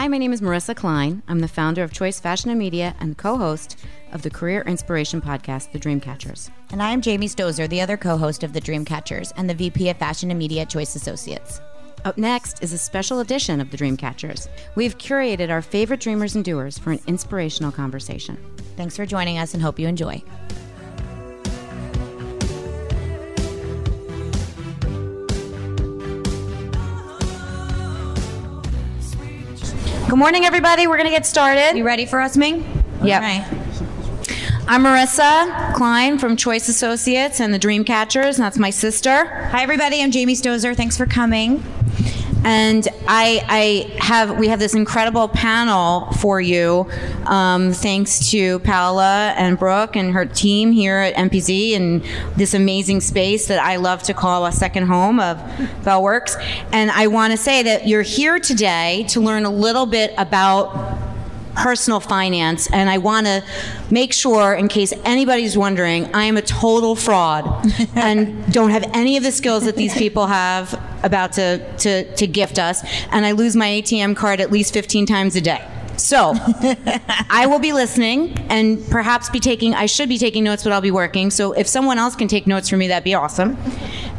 Hi, my name is Marissa Klein. I'm the founder of Choice Fashion and Media and co host of the career inspiration podcast, The Dreamcatchers. And I am Jamie Stozer, the other co host of The Dreamcatchers and the VP of Fashion and Media at Choice Associates. Up next is a special edition of The Dreamcatchers. We've curated our favorite dreamers and doers for an inspirational conversation. Thanks for joining us and hope you enjoy. Good morning, everybody. We're going to get started. You ready for us, Ming? Yep. All right. I'm Marissa Klein from Choice Associates and the Dreamcatchers, and that's my sister. Hi, everybody. I'm Jamie Stozer. Thanks for coming. And I, I have we have this incredible panel for you, um, thanks to Paola and Brooke and her team here at MPZ and this amazing space that I love to call a second home of Bellworks. And I want to say that you're here today to learn a little bit about personal finance and I want to make sure in case anybody's wondering I am a total fraud and don't have any of the skills that these people have about to, to, to gift us and I lose my ATM card at least 15 times a day. So, I will be listening and perhaps be taking, I should be taking notes, but I'll be working. So, if someone else can take notes for me, that'd be awesome.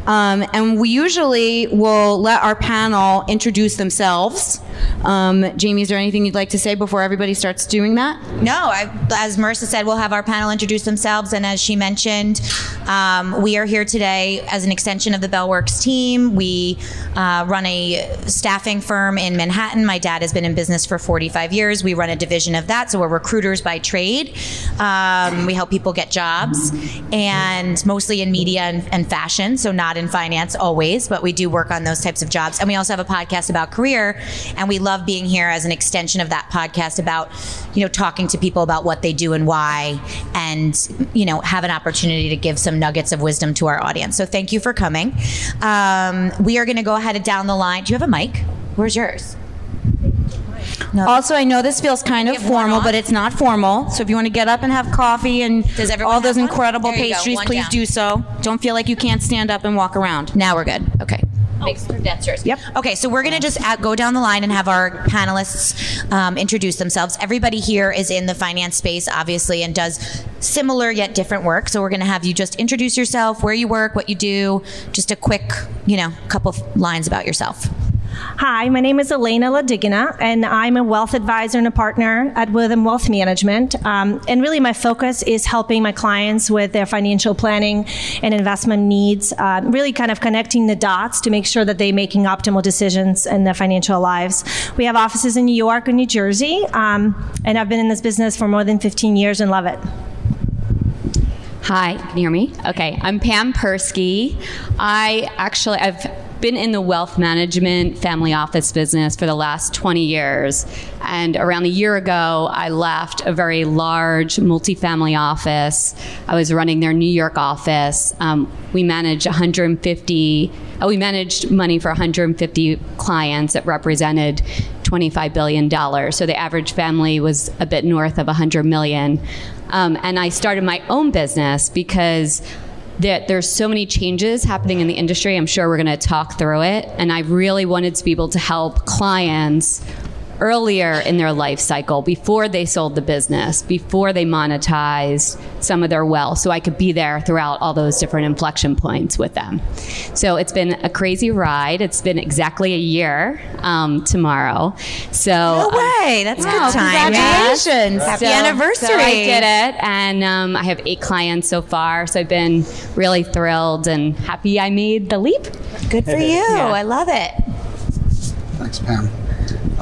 Um, and we usually will let our panel introduce themselves. Um, Jamie, is there anything you'd like to say before everybody starts doing that? No, I, as Marissa said, we'll have our panel introduce themselves. And as she mentioned, um, we are here today as an extension of the Bellworks team. We uh, run a staffing firm in Manhattan. My dad has been in business for 45 years. We run a division of that, so we're recruiters by trade. Um, we help people get jobs, and mostly in media and, and fashion, so not in finance always, but we do work on those types of jobs. And we also have a podcast about career, and we love being here as an extension of that podcast about, you know, talking to people about what they do and why, and you know, have an opportunity to give some nuggets of wisdom to our audience. So thank you for coming. Um, we are going to go ahead and down the line. Do you have a mic? Where's yours? No. Also, I know this feels kind of Give one formal, off. but it's not formal. So if you want to get up and have coffee and Does everyone all those one? incredible There you go, pastries, one please down. do so. Don't feel like you can't stand up and walk around. Now we're good. Okay. Thanks for that's. Yep. Okay, so we're going to just uh, go down the line and have our panelists um, introduce themselves. Everybody here is in the finance space, obviously, and does similar yet different work. So we're going to have you just introduce yourself, where you work, what you do, just a quick, you know, couple of lines about yourself. Hi, my name is Elena Ladygina, and I'm a wealth advisor and a partner at Withum Wealth Management. Um, and really, my focus is helping my clients with their financial planning and investment needs, uh, really kind of connecting the dots to make sure that they're making optimal decisions in their financial lives. We have offices in New York and New Jersey, um, and I've been in this business for more than 15 years and love it. Hi, can you hear me? Okay, I'm Pam Perskie. I actually I've been in the wealth management family office business for the last 20 years. And around a year ago, I left a very large multifamily office. I was running their New York office. Um, we managed 150, uh, we managed money for 150 clients that represented $25 billion. So the average family was a bit north of 100 million. Um, and I started my own business because that there's so many changes happening in the industry. I'm sure we're going to talk through it. And I really wanted to be able to help clients earlier in their life cycle before they sold the business, before they monetized some of their wealth. So I could be there throughout all those different inflection points with them. So it's been a crazy ride. It's been exactly a year um, tomorrow. So No um, way. That's no, good time. Congratulations. Happy So- anniversary. So I did it. And um, I have eight clients so far. So I've been really thrilled and happy I made the leap. Good for you. I love it. Thanks, Pam.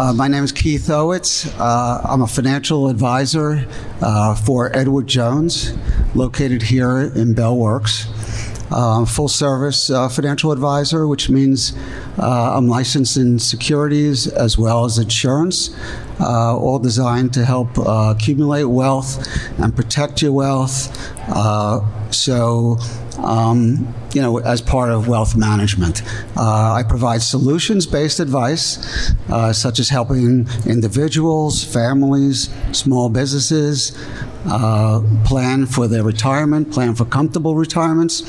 Uh, my name is Keith Owitz. Uh, I'm a financial advisor uh, for Edward Jones, located here in Bellworks. Uh, full service uh, financial advisor, which means uh, I'm licensed in securities as well as insurance, uh, all designed to help uh, accumulate wealth and protect your wealth. Uh, so, um, you know, as part of wealth management, uh, I provide solutions based advice, uh, such as helping individuals, families, small businesses uh, plan for their retirement, plan for comfortable retirements.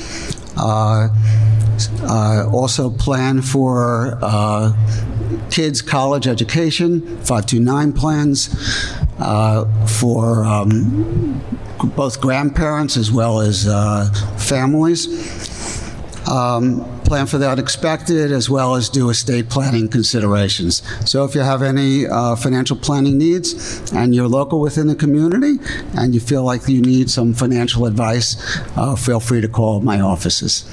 Also plan for kids' college education, 529 plans uh, for um, both grandparents as well as uh, families. Um, plan for the unexpected as well as do estate planning considerations. So if you have any uh, financial planning needs and you're local within the community and you feel like you need some financial advice, uh, feel free to call my offices.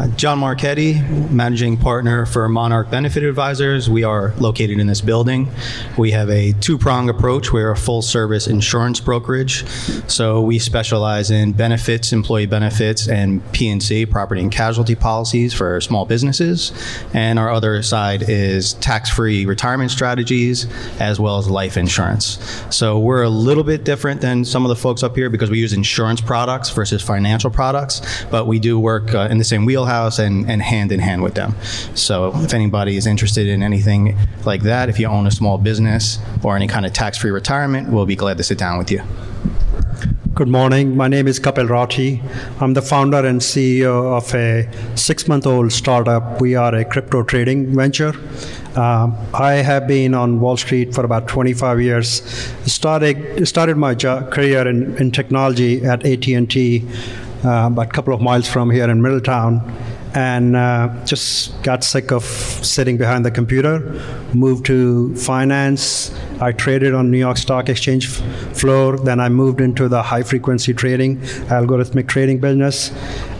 Uh, John Marchetti, managing partner for Monarch Benefit Advisors. We are located in this building. We have a two prong approach. We're a full service insurance brokerage. So we specialize in benefits, employee benefits, and P&C, property and casualty policies for small businesses. And our other side is tax free retirement strategies as well as life insurance. So we're a little bit different than some of the folks up here because we use insurance products versus financial products, but we do work uh, in the same wheelhouse and, and hand in hand with them. So if anybody is interested in anything like that, if you own a small business or any kind of tax free retirement, we'll be glad to sit down with you. Good morning. My name is Kapil Rathi. I'm the founder and CEO of a six month old startup. We are a crypto trading venture. Um, I have been on Wall Street for about 25 years. Started, started my job, career in, in technology at AT&T uh, about a couple of miles from here in Middletown, and uh, just got sick of sitting behind the computer. Moved to finance. I traded on New York Stock Exchange floor. Then I moved into the high frequency trading, algorithmic trading business.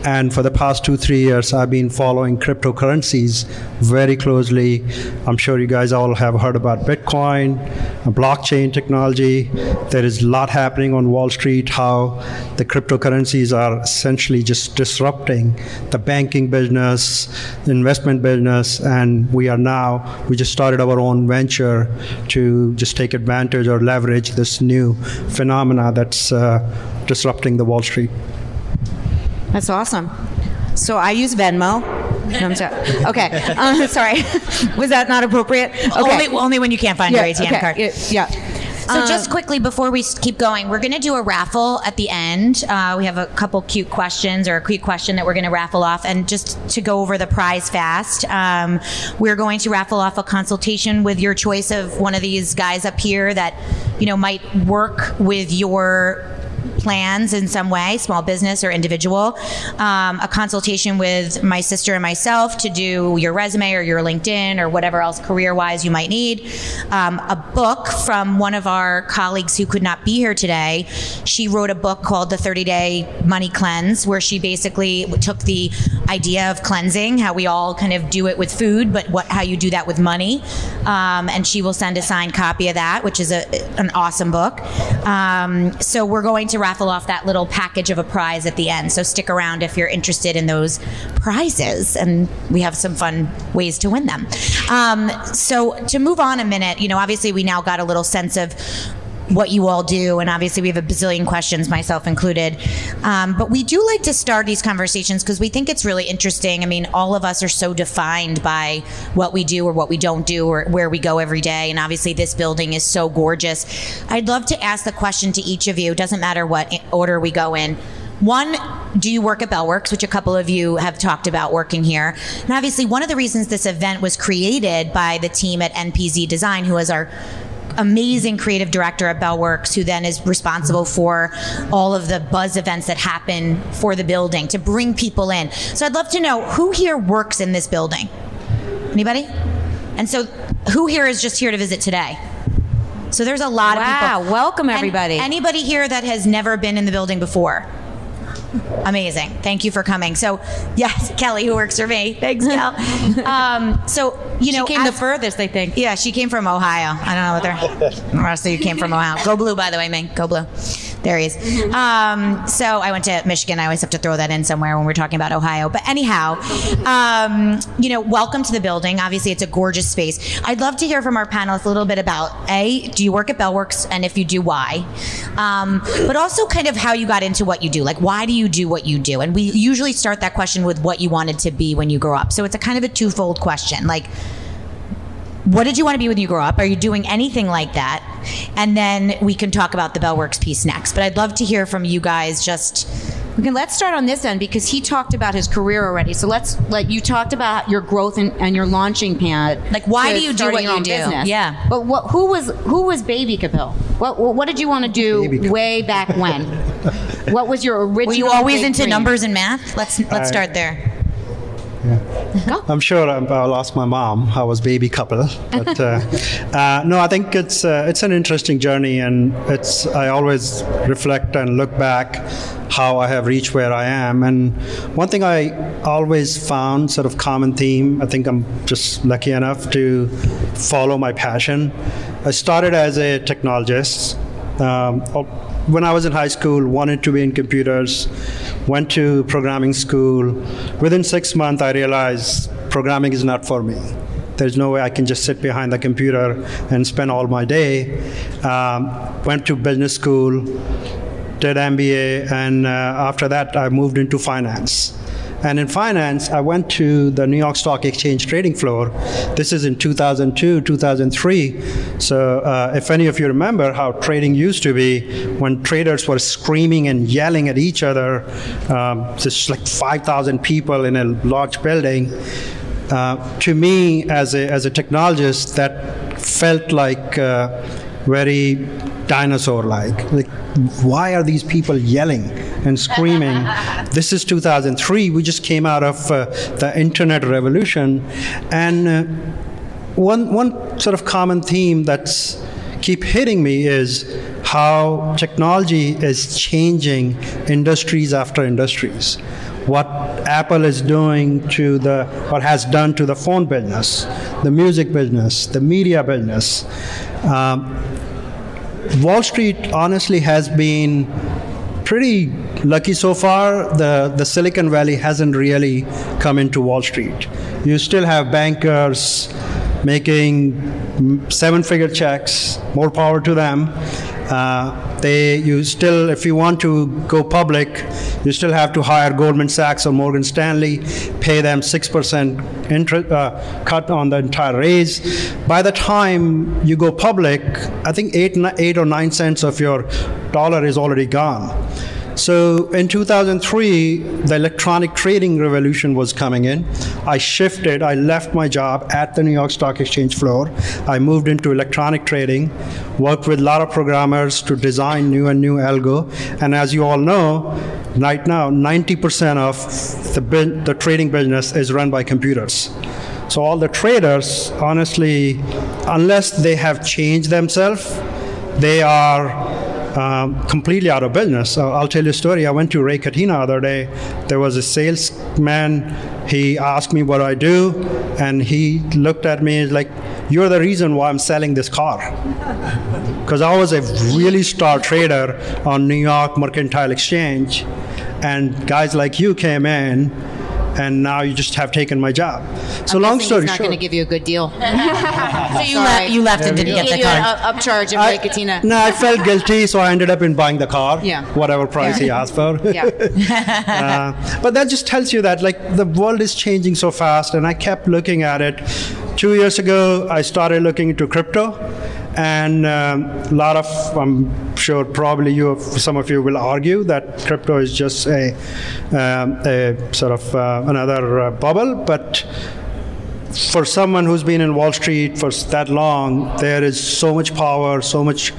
And for the past two, three years, I've been following cryptocurrencies very closely. I'm sure you guys all have heard about Bitcoin, blockchain technology. There is a lot happening on Wall Street, how the cryptocurrencies are essentially just disrupting the banking business, the investment business, and we are now, we just started our own venture to just take advantage or leverage this new phenomena that's uh, disrupting the Wall Street. That's awesome. So I use Venmo. No, I'm sorry. Okay. Uh, sorry. Was that not appropriate? Okay. Only, only when you can't find yeah, your ATM okay. card. Yeah. So just quickly before we keep going, we're going to do a raffle at the end. Uh, we have a couple cute questions or a cute question that we're going to raffle off, and just to go over the prize fast, um, we're going to raffle off a consultation with your choice of one of these guys up here that you know might work with your plans in some way, small business or individual, um, a consultation with my sister and myself to do your resume or your LinkedIn or whatever else career wise you might need, um, a book from one of our colleagues who could not be here today. She wrote a book called The 30 Day Money Cleanse, where she basically took the idea of cleansing, how we all kind of do it with food, but what how you do that with money. Um, and she will send a signed copy of that, which is a, an awesome book. Um, so we're going to raffle off that little package of a prize at the end. So stick around if you're interested in those prizes, and we have some fun ways to win them. Um, so to move on a minute, you know, obviously we now got a little sense of what you all do, and obviously we have a bazillion questions, myself included. Um, but we do like to start these conversations because we think it's really interesting. I mean, all of us are so defined by what we do or what we don't do or where we go every day, and obviously this building is so gorgeous. I'd love to ask the question to each of you. It doesn't matter what order we go in. One, do you work at Bellworks, which a couple of you have talked about working here? And obviously, one of the reasons this event was created by the team at NPZ Design, who is our amazing creative director at Bellworks, who then is responsible for all of the buzz events that happen for the building to bring people in. So I'd love to know who here works in this building. Anybody? And so, who here is just here to visit today? So there's a lot of people. Wow, welcome, everybody. anybody here that has never been in the building before? Amazing. Thank you for coming. So, yes, Kelly, who works for me. Thanks, Kel. um, so, you know, She came the furthest, I think. yeah, she came from Ohio. I don't know what they're. The rest of you came from Ohio. Go blue, by the way, Ming. Go blue. There he is. Um, so I went to Michigan. I always have to throw that in somewhere when we're talking about Ohio. But anyhow, um, you know, welcome to the building. Obviously, it's a gorgeous space. I'd love to hear from our panelists a little bit about a. Do you work at Bellworks, and if you do, why? Um, but also, kind of how you got into what you do. Like, why do you do what you do? And we usually start that question with what you wanted to be when you grow up. So it's a kind of a twofold question. Like what did you want to be when you grow up? Are you doing anything like that? And then we can talk about the Bellworks piece next. But I'd love to hear from you guys just Okay, let's start on this end because he talked about his career already. So let's like you talked about your growth and, and your launching pad. Like, why do you do what your you own do? business. Yeah. But what? Who was who was Baby Kapil? What what what did you want to do way back when? what was your original? Were you always into dream? numbers and math? Let's let's I- start there. I'm sure I'm- I'll ask my mom how was baby Kapil, but uh, uh, no, I think it's uh, it's an interesting journey, and it's I always reflect and look back how I have reached where I am, and one thing I always found sort of common theme. I think I'm just lucky enough to follow my passion. I started as a technologist. Um, when I was in high school, wanted to be in computers, went to programming school. Within six months, I realized programming is not for me. There's no way I can just sit behind the computer and spend all my day. Um, went to business school, did MBA, and uh, after that, I moved into finance. And in finance, I went to the New York Stock Exchange trading floor. This is in 2002, 2003. So, uh, if any of you remember how trading used to be, when traders were screaming and yelling at each other, um, just like 5,000 people in a large building. Uh, to me, as a, as a technologist, that felt like uh, very dinosaur like. Like, why are these people yelling and screaming? this is 2003. We just came out of uh, the internet revolution. And uh, one, one sort of common theme that's keep hitting me is how technology is changing industries after industries what Apple is doing to the, or has done to the phone business, the music business, the media business. Um, Wall Street honestly has been pretty lucky so far. The, the Silicon Valley hasn't really come into Wall Street. You still have bankers making seven figure checks, more power to them. Uh, they, you still, if you want to go public, you still have to hire Goldman Sachs or Morgan Stanley, pay them 6% interest, uh, cut on the entire raise. By the time you go public, I think eight, eight or nine cents of your dollar is already gone. So in 2003, the electronic trading revolution was coming in. I shifted, I left my job at the New York Stock Exchange floor. I moved into electronic trading, worked with a lot of programmers to design new and new algo. And as you all know, right now, 90% of the, the trading business is run by computers. So all the traders, honestly, unless they have changed themselves, they are um, completely out of business. I'll tell you a story. I went to Ray Catena the other day. There was a salesman. He asked me what I do, and he looked at me like, "You're the reason why I'm selling this car." Because I was a really star trader on New York Mercantile Exchange, and guys like you came in, and now you just have taken my job. So I'm long guessing story he's not short. going to give you a good deal. So you, le- you left and didn't He get the you an car. up- upcharge of I- Ray Catena. No, I felt guilty, so I ended up in buying the car. Yeah. Whatever price he asked for. Yeah. Uh, but that just tells you that like the world is changing so fast, and I kept looking at it. Two years ago, I started looking into crypto, and um, a lot of I'm sure probably you, some of you will argue that crypto is just a, um, a sort of uh, another uh, bubble, but for someone who's been in Wall Street for that long, there is so much power, so much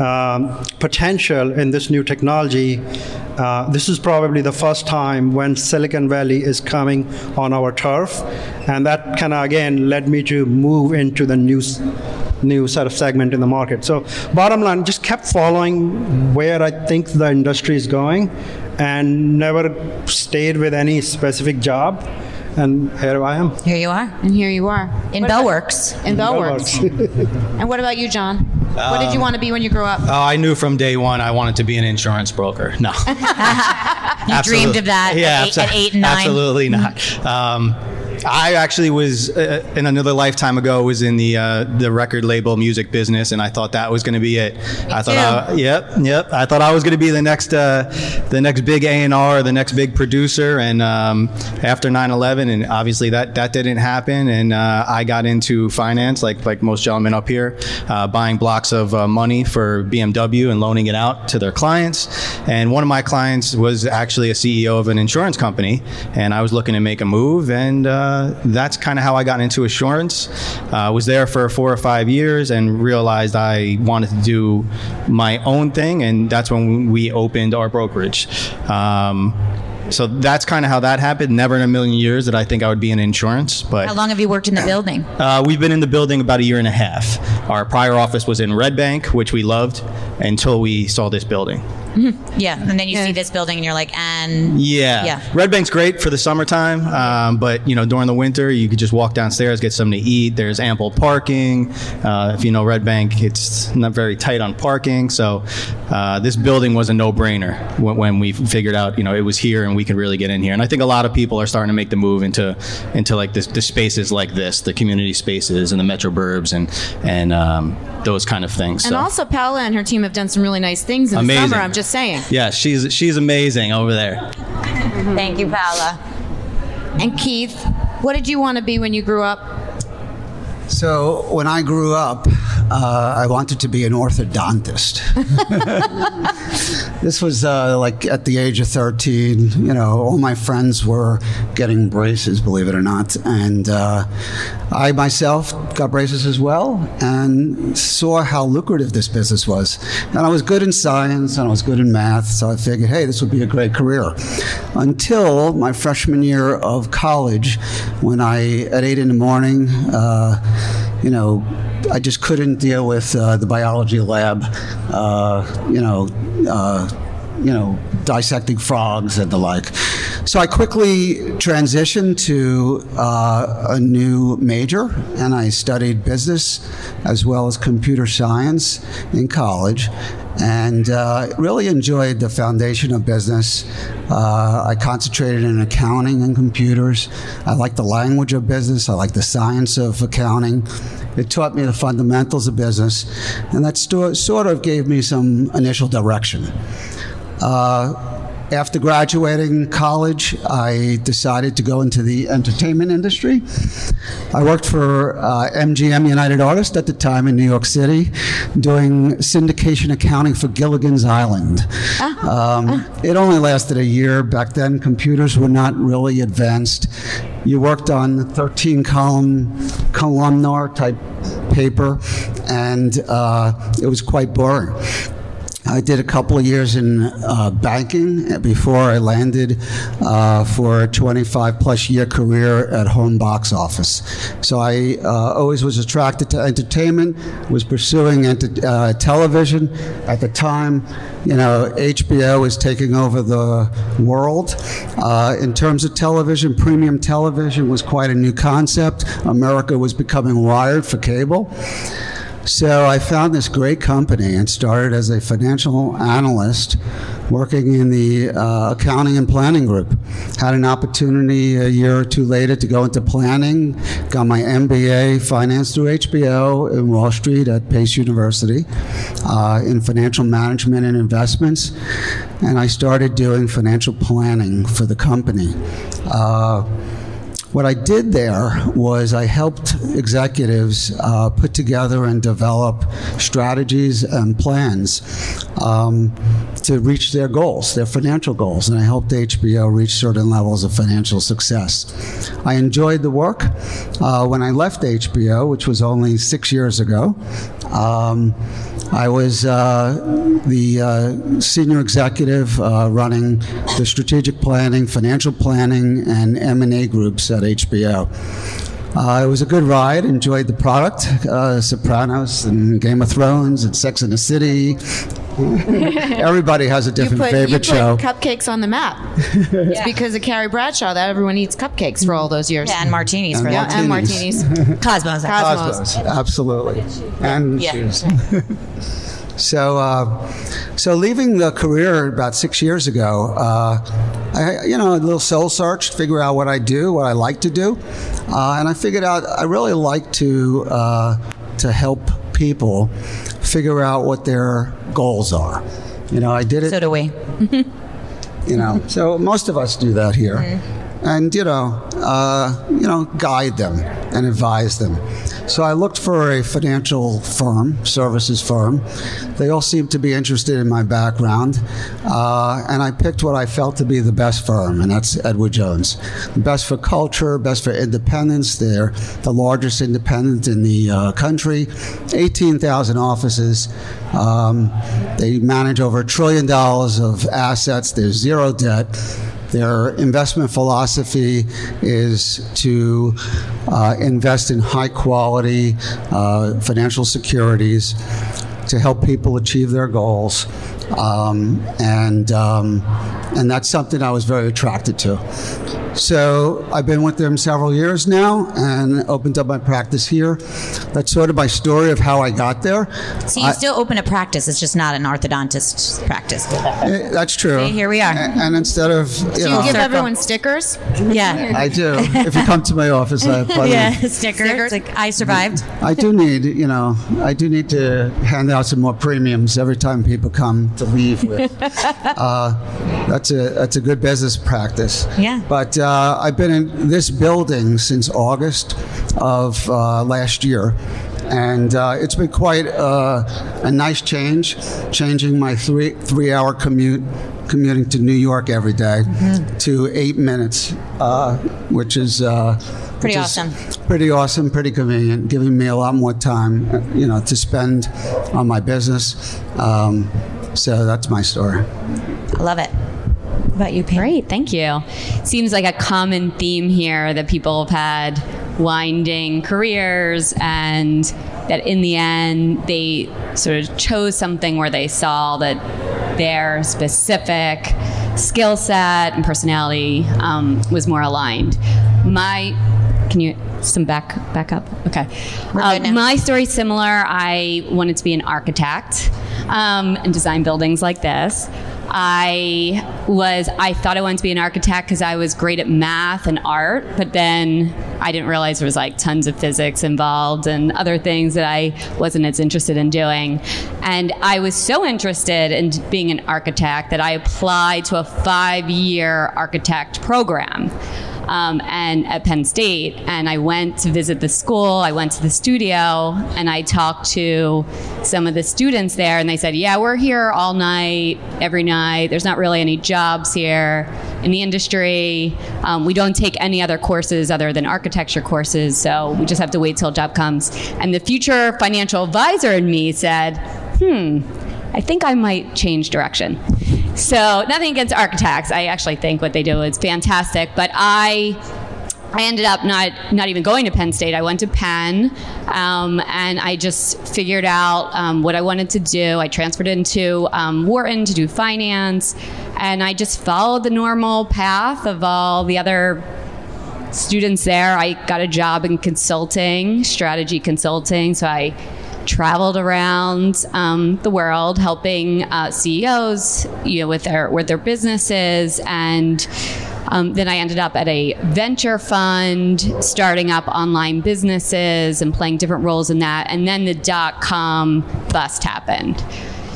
um, potential in this new technology. Uh, this is probably the first time when Silicon Valley is coming on our turf, and that kind of again led me to move into the new new sort of segment in the market. So, bottom line, just kept following where I think the industry is going, and never stayed with any specific job. And here I am. Here you are And here you are. in What about- Bellworks. In Bellworks. and what about you, John? what did you want to be when you grew up? Oh, I knew from day one I wanted to be an insurance broker. No. You dreamed of that Yeah, at, eight, at eight and nine. Absolutely not. Um, I actually was uh, in another lifetime ago was in the uh, the record label music business, and I thought that was going to be it. I thought, I, yep, yep. I thought I was going to be the next uh, the next big A and R, the next big producer. And um, after 9/11, and obviously that that didn't happen, and uh, I got into finance, like like most gentlemen up here, uh, buying blocks of uh, money for BMW and loaning it out to their clients. And one of my clients was actually a CEO of an insurance company, and I was looking to make a move, and uh, that's kind of how I got into insurance. Uh, was there for four or five years, and realized I wanted to do my own thing, and that's when we opened our brokerage. Um, so that's kind of how that happened. Never in a million years that I think I would be in insurance, but How long have you worked in the building? uh, we've been in the building about a year and a half. Our prior office was in Red Bank, which we loved, until we saw this building. Yeah, and then you see this building and you're like, and Yeah. Yeah. Red Bank's great for the summertime, um, but you know during the winter you could just walk downstairs, get something to eat. There's ample parking. Uh, if you know Red Bank, it's not very tight on parking, so uh, this building was a no-brainer when, when we figured out you know it was here and we could really get in here. And I think a lot of people are starting to make the move into into like this, the spaces like this, the community spaces and the metro burbs and and um, those kind of things. And So- also, Paola and her team have done some really nice things in Amazing. the summer. I'm just saying. yeah, she's she's amazing over there. thank you, Paola. And Keith, what did you want to be when you grew up? So when I grew up, uh, I wanted to be an orthodontist. this was uh, like at the age of 13. You know, all my friends were getting braces, believe it or not, and uh, I myself got braces as well, and saw how lucrative this business was. And I was good in science, and I was good in math, so I figured, hey, this would be a great career. Until my freshman year of college, when I at eight in the morning. Uh, you know, I just couldn't deal with uh, the biology lab, uh, you know, uh, you know, dissecting frogs and the like. So I quickly transitioned to uh, a new major, and I studied business as well as computer science in college and uh, really enjoyed the foundation of business. Uh, I concentrated in accounting and computers. I like the language of business. I like the science of accounting. It taught me the fundamentals of business, and that sto- sort of gave me some initial direction. Uh, after graduating college, I decided to go into the entertainment industry. I worked for uh, MGM United Artists at the time in New York City, doing syndication accounting for Gilligan's Island. Um, it only lasted a year. Back then, computers were not really advanced. You worked on 13 column, columnar type paper, and uh, it was quite boring. I did a couple of years in uh, banking before I landed uh, for a 25 plus year career at home box office. So I uh, always was attracted to entertainment, was pursuing uh, television. At the time, you know, HBO was taking over the world. Uh, in terms of television, premium television was quite a new concept. America was becoming wired for cable. So I found this great company and started as a financial analyst working in the uh, accounting and planning group. Had an opportunity a year or two later to go into planning, got my MBA finance through HBO in Wall Street at Pace University uh, in financial management and investments. And I started doing financial planning for the company. Uh, what I did there was I helped executives uh, put together and develop strategies and plans um, to reach their goals, their financial goals, and I helped HBO reach certain levels of financial success. I enjoyed the work. Uh, when I left HBO, which was only six years ago, um, I was uh, the uh, senior executive uh, running the strategic planning, financial planning, and M&A groups at HBO. Uh, it was a good ride. Enjoyed the product, uh, Sopranos and Game of Thrones and Sex and the City. Everybody has a different you put, favorite you put show. cupcakes on the map. It's because of Carrie Bradshaw that everyone eats cupcakes for all those years. Yeah, and martinis for Yeah, that. and martinis. Cosmos. Cosmos. Cosmos, absolutely, and Yeah. shoes. so, uh, so leaving the career about six years ago, uh, I, you know, a little soul search, figure out what I do, what I like to do, uh, and I figured out I really like to uh, to help people figure out what their goals are. You know, I did it. So do we. you know, so most of us do that here, and you know, uh, you know, guide them and advise them. So I looked for a financial firm, services firm. They all seemed to be interested in my background, uh, and I picked what I felt to be the best firm, and that's Edward Jones. Best for culture, best for independence. They're the largest independent in the uh, country, 18,000 offices. Um, they manage over a trillion dollars of assets. There's zero debt. Their investment philosophy is to uh, invest in high quality uh, financial securities to help people achieve their goals. Um, and, um, and that's something I was very attracted to. So I've been with them several years now and opened up my practice here. That's sort of my story of how I got there. So you I- still open a practice. It's just not an orthodontist practice. Eh, That's true. See, here we are. A- And instead of, you Do you know, give circle. everyone stickers? Yeah. I do. If you come to my office, I have plenty. Yeah, stickers. Like I survived. I do need, you know, I do need to hand out some more premiums every time people come to leave with. uh, that's a that's a good business practice. Yeah. But uh, I've been in this building since August of uh, last year. And uh, it's been quite uh, a nice change, changing my three three hour commute, commuting to New York every day Mm-hmm. to eight minutes, uh, which is uh, Pretty which is awesome. Pretty awesome, pretty convenient, giving me a lot more time, uh, you know, to spend on my business. Um, so that's my story. I love it. What about you, Pam? Great, thank you. Seems like a common theme here that people have had winding careers and that in the end they sort of chose something where they saw that their specific skill set and personality um, was more aligned. My can you some back back up? Okay. Uh, my story's similar. I wanted to be an architect um, and design buildings like this. I was I thought I wanted to be an architect because I was great at math and art, but then I didn't realize there was like tons of physics involved and other things that I wasn't as interested in doing. And I was so interested in being an architect that I applied to a five-year architect program um, and at Penn State, and I went to visit the school. I went to the studio, and I talked to some of the students there, and they said, "Yeah, we're here all night, every night. There's not really any jobs here in the industry. Um, we don't take any other courses other than architecture courses, so we just have to wait till a job comes." And the future financial advisor in me said, "Hmm." I think I might change direction. So, nothing against architects. I actually think what they do is fantastic, but I I ended up not not even going to Penn State. I went to Penn, um, and I just figured out um, what I wanted to do. I transferred into um, Wharton to do finance, and I just followed the normal path of all the other students there. I got a job in consulting, strategy consulting. So I traveled around um, the world helping uh, CEOs, you know, with their with their businesses and. Um, then I ended up at a venture fund, starting up online businesses and playing different roles in that. And then the dot com bust happened.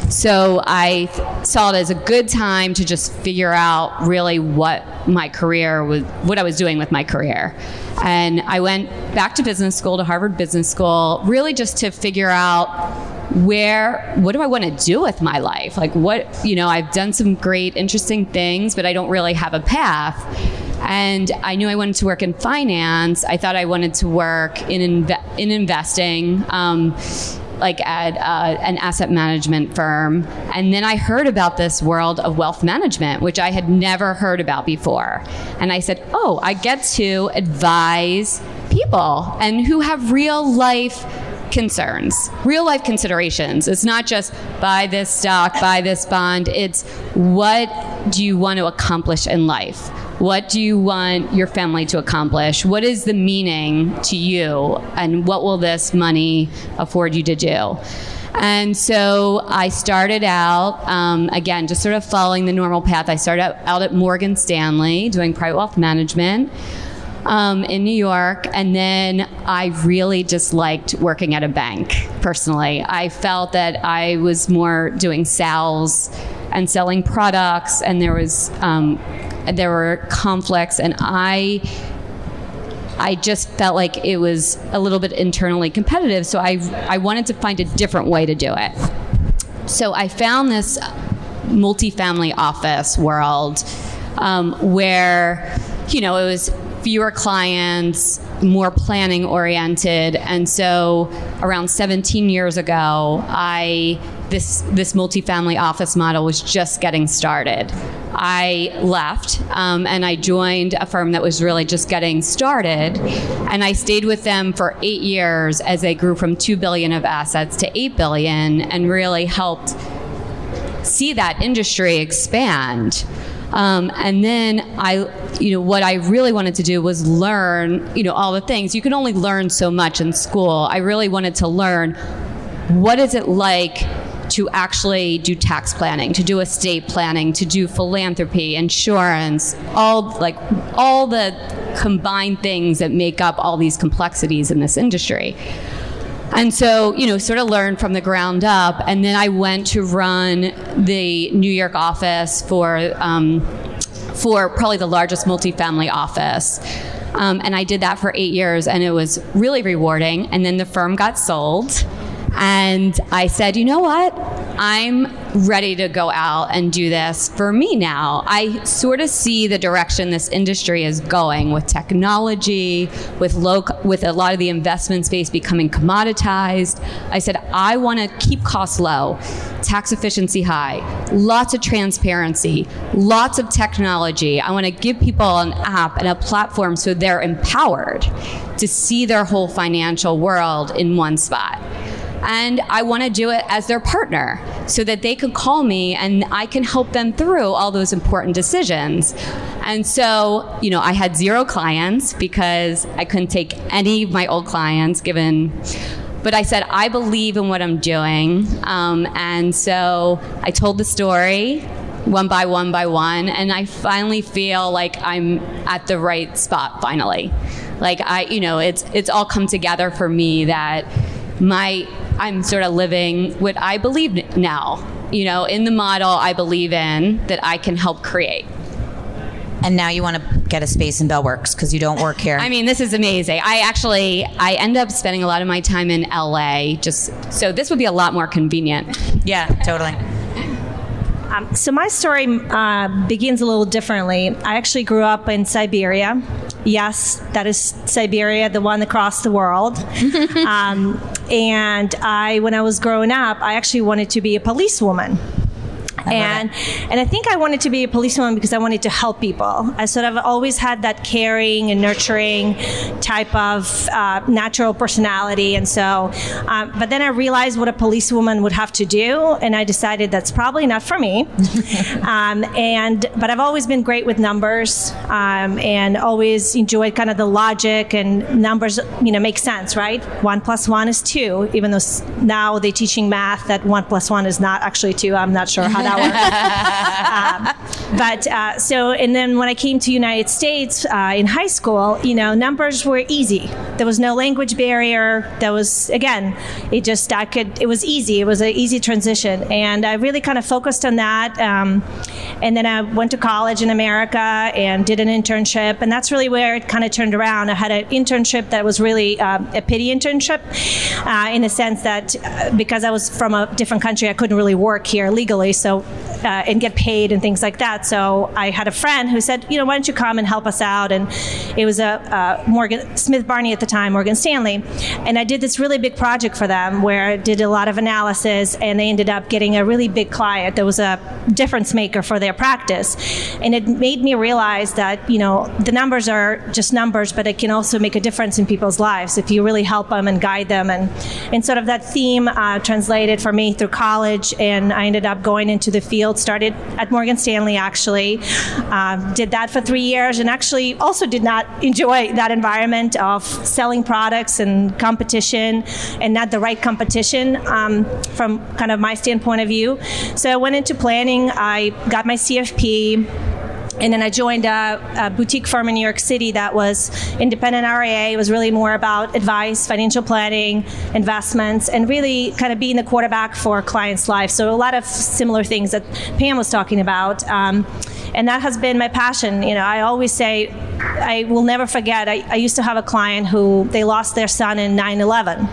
So I saw it as a good time to just figure out really what my career was, what I was doing with my career. And I went back to business school, to Harvard Business School, really just to figure out where, what do I want to do with my life? Like, what, you know, I've done some great, interesting things, but I don't really have a path. And I knew I wanted to work in finance. I thought I wanted to work in, inve- in investing. Um, like at uh, an asset management firm. And then I heard about this world of wealth management, which I had never heard about before. And I said, oh, I get to advise people and who have real life concerns, real life considerations. It's not just buy this stock, buy this bond. It's what do you want to accomplish in life? What do you want your family to accomplish? What is the meaning to you? And what will this money afford you to do? And so I started out, um, again, just sort of following the normal path. I started out, out at Morgan Stanley doing private wealth management. Um, in New York, and then I really just liked working at a bank personally. I felt that I was more doing sales and selling products, and there was um, there were conflicts, and I I just felt like it was a little bit internally competitive. So I I wanted to find a different way to do it. So I found this multifamily office world um, where you know it was fewer clients, more planning oriented, and so around 17 years ago, I this this multifamily office model was just getting started. I left um, and I joined a firm that was really just getting started, and I stayed with them for eight years as they grew from two billion of assets to eight billion, and really helped see that industry expand. Um, and then I, you know, what I really wanted to do was learn, you know, all the things. You can only learn so much in school. I really wanted to learn what is it like to actually do tax planning, to do estate planning, to do philanthropy, insurance, all like all the combined things that make up all these complexities in this industry. And so, you know, sort of learned from the ground up. And then I went to run the New York office for, um, for probably the largest multifamily office. Um, and I did that for eight years, and it was really rewarding. And then the firm got sold. And I said, you know what? I'm ready to go out and do this for me now. I sort of see the direction this industry is going with technology, with low, with a lot of the investment space becoming commoditized. I said, I want to keep costs low, tax efficiency high, lots of transparency, lots of technology. I want to give people an app and a platform so they're empowered to see their whole financial world in one spot and I want to do it as their partner so that they could call me and I can help them through all those important decisions. And so, you know, I had zero clients because I couldn't take any of my old clients given. But I said, I believe in what I'm doing. Um, and so I told the story one by one by one and i finally feel like i'm at the right spot finally like i you know it's it's all come together for me that my I'm sort of living what I believe now. You know, in the model I believe in that I can help create. And now you want to get a space in Bellworks because you don't work here. I mean, this is amazing. I actually I end up spending a lot of my time in LA just so this would be a lot more convenient. Yeah, totally. Um, so my story uh, begins a little differently. I actually grew up in Siberia. Yes, that is Siberia, the one across the world. um, and I, when I was growing up, I actually wanted to be a policewoman and and I think I wanted to be a policewoman because I wanted to help people. I sort of always had that caring and nurturing type of uh, natural personality, and so. Um, but then I realized what a policewoman would have to do, and I decided that's probably not for me. um, and but I've always been great with numbers, um, and always enjoyed kind of the logic and numbers. You know, make sense, right? One plus one is two, even though now they're teaching math that one plus one is not actually two. I'm not sure how that um, but uh, so, and then when I came to United States uh, in high school, you know, numbers were easy. There was no language barrier. There was again, it just I could. It was easy. It was an easy transition, and I really kind of focused on that. Um, and then I went to college in America and did an internship, and that's really where it kind of turned around. I had an internship that was really uh, a pity internship, uh, in the sense that uh, because I was from a different country, I couldn't really work here legally. So uh, and get paid and things like that. So I had a friend who said, you know, why don't you come and help us out? And it was a Morgan Smith Barney at the time, Morgan Stanley, and I did this really big project for them where I did a lot of analysis, and they ended up getting a really big client that was a difference maker for their practice, and it made me realize that you know the numbers are just numbers, but it can also make a difference in people's lives if you really help them and guide them, and and sort of that theme uh, translated for me through college, and I ended up going into the field, started at Morgan Stanley actually. Um, did that for three years and actually also did not enjoy that environment of selling products and competition and not the right competition um, from kind of my standpoint of view. So I went into planning. I got my CFP and then I joined a, a, boutique firm in New York City that was independent RIA. It was really more about advice, financial planning, investments, and really kind of being the quarterback for clients' lives. So a lot of similar things that Pam was talking about. Um, and that has been my passion. You know, I always say, I will never forget. I, I used to have a client who they lost their son in 9 11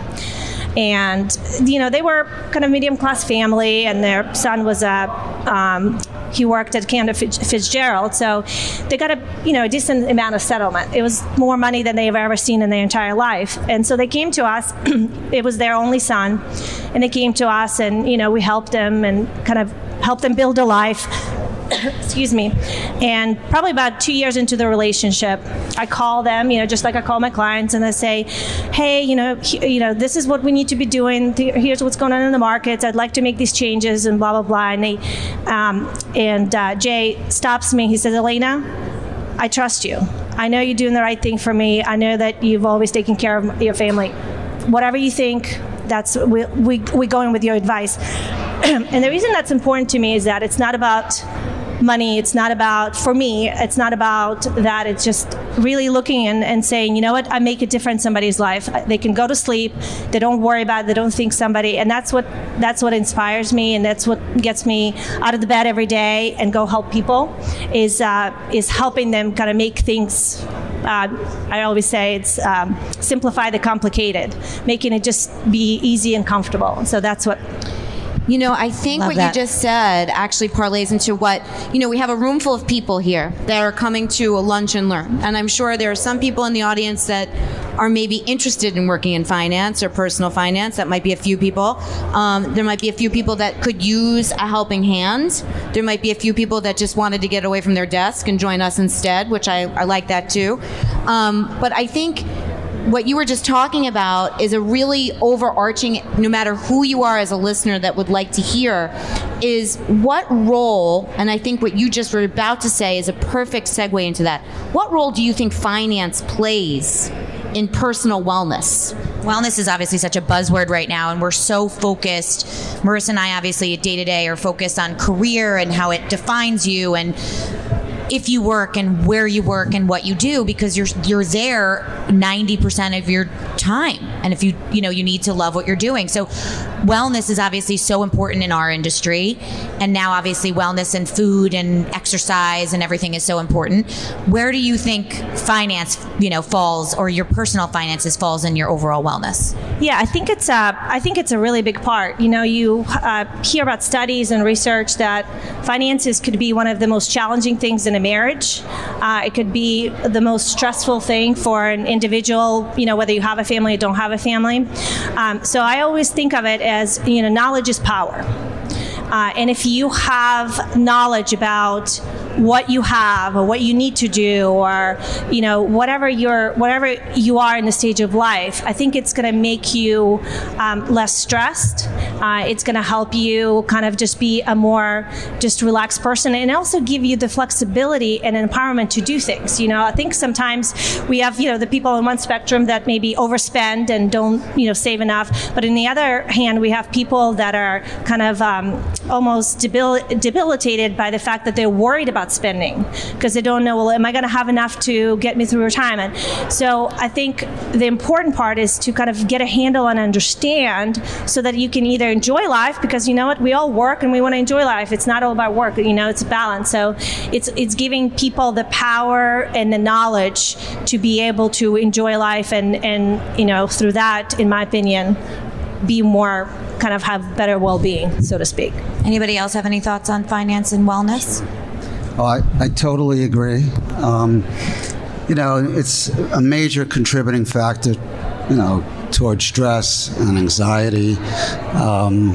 and you know they were kind of medium class family and their son was a um, he worked at Cantor Fitzgerald, so they got a you know a decent amount of settlement. It was more money than they've ever seen in their entire life, and so they came to us. it was their only son, and they came to us, and you know we helped them and kind of helped them build a life excuse me. And probably about two years into the relationship, I call them, you know, just like I call my clients, and I say, "Hey, you know, he, you know, this is what we need to be doing. Here's what's going on in the markets. I'd like to make these changes, and blah blah blah." And they, um, and uh, Jay stops me. He says, "Elena, I trust you. I know you're doing the right thing for me. I know that you've always taken care of your family. Whatever you think." That's we we we going with your advice, and the reason that's important to me is that it's not about money. It's not about, for me, it's not about that. It's just really looking and, and saying, you know what, I make a difference in somebody's life. They can go to sleep. They don't worry about it. They don't think somebody. And that's what, that's what inspires me. And that's what gets me out of the bed every day and go help people is, uh, is helping them kind of make things uh, I always say it's um, simplify the complicated, making it just be easy and comfortable. So that's what you know, I think Love what that. you just said actually parlays into what, you know, we have a room full of people here that are coming to a lunch and learn. And I'm sure there are some people in the audience that are maybe interested in working in finance or personal finance. That might be a few people. Um, there might be a few people that could use a helping hand. There might be a few people that just wanted to get away from their desk and join us instead, which I, I like that too. Um, but I think what you were just talking about is a really overarching, no matter who you are as a listener that would like to hear, is what role, and I think what you just were about to say is a perfect segue into that. What role do you think finance plays in personal wellness? Wellness is obviously such a buzzword right now, and we're so focused. Marissa and I, obviously, day to day, are focused on career and how it defines you and if you work and where you work and what you do because you're you're there 90% of your time. And if you you know you need to love what you're doing. So wellness is obviously so important in our industry and now obviously wellness and food and exercise and everything is so important. Where do you think finance you know falls or your personal finances falls in your overall wellness? Yeah i think it's a i think it's a really big part. You know you uh, hear about studies and research that finances could be one of the most challenging things in a marriage. Uh, it could be the most stressful thing for an individual you know whether you have a family or don't have a family. Um, so i always think of it as you know knowledge is power. Uh, and if you have knowledge about what you have or what you need to do or you know whatever you're whatever you are in the stage of life i think it's going to make you um, less stressed. Uh, it's going to help you kind of just be a more just relaxed person and also give you the flexibility and empowerment to do things you know? I think sometimes we have you know the people on one spectrum that maybe overspend and don't you know save enough but in the other hand we have people that are kind of um, almost debil- debilitated by the fact that they're worried about spending because they don't know, well, am I going to have enough to get me through retirement? So I think the important part is to kind of get a handle and understand so that you can either enjoy life because you know what, we all work and we want to enjoy life. It's not all about work, you know, it's a balance. So it's it's giving people the power and the knowledge to be able to enjoy life and and you know through that, in my opinion, be more kind of have better well-being, so to speak. Anybody else have any thoughts on finance and wellness? Oh, I, I totally agree. Um, you know, it's a major contributing factor, you know, towards stress and anxiety. Um,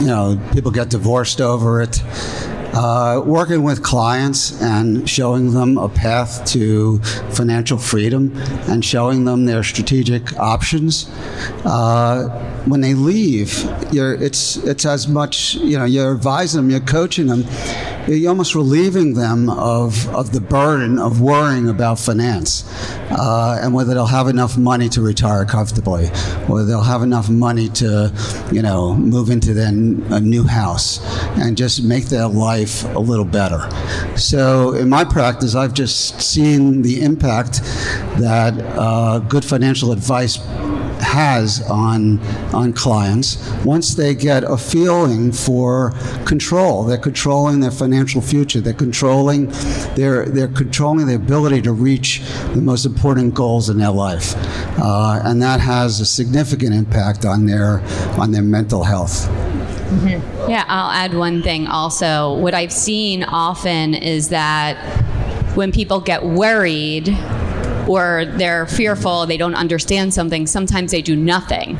you know, people get divorced over it. Uh, working with clients and showing them a path to financial freedom and showing them their strategic options. Uh, when they leave, you're, it's it's as much you know you're advising them, you're coaching them, you're almost relieving them of, of the burden of worrying about finance uh, and whether they'll have enough money to retire comfortably, whether they'll have enough money to, you know, move into their n- a new house and just make their life a little better. So in my practice, I've just seen the impact that uh, good financial advice has on on clients once they get a feeling for control. They're controlling their financial future. They're controlling their they're controlling the ability to reach the most important goals in their life, uh, and that has a significant impact on their on their mental health. Yeah, I'll add one thing also. What I've seen often is that when people get worried or they're fearful, they don't understand something, sometimes they do nothing.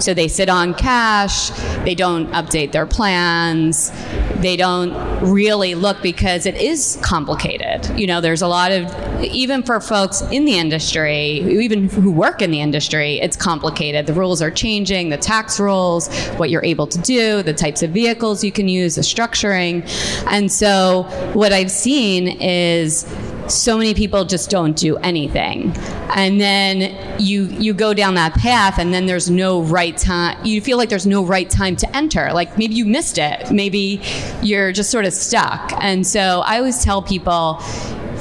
So they sit on cash, they don't update their plans, they don't really look because it is complicated. You know, there's a lot of, even for folks in the industry, even who work in the industry, it's complicated. The rules are changing, the tax rules, what you're able to do, the types of vehicles you can use, the structuring. And so what I've seen is so many people just don't do anything. And then you you go down that path and then there's no right time you feel like there's no right time to enter. Like maybe you missed it. Maybe you're just sort of stuck. And so i always tell people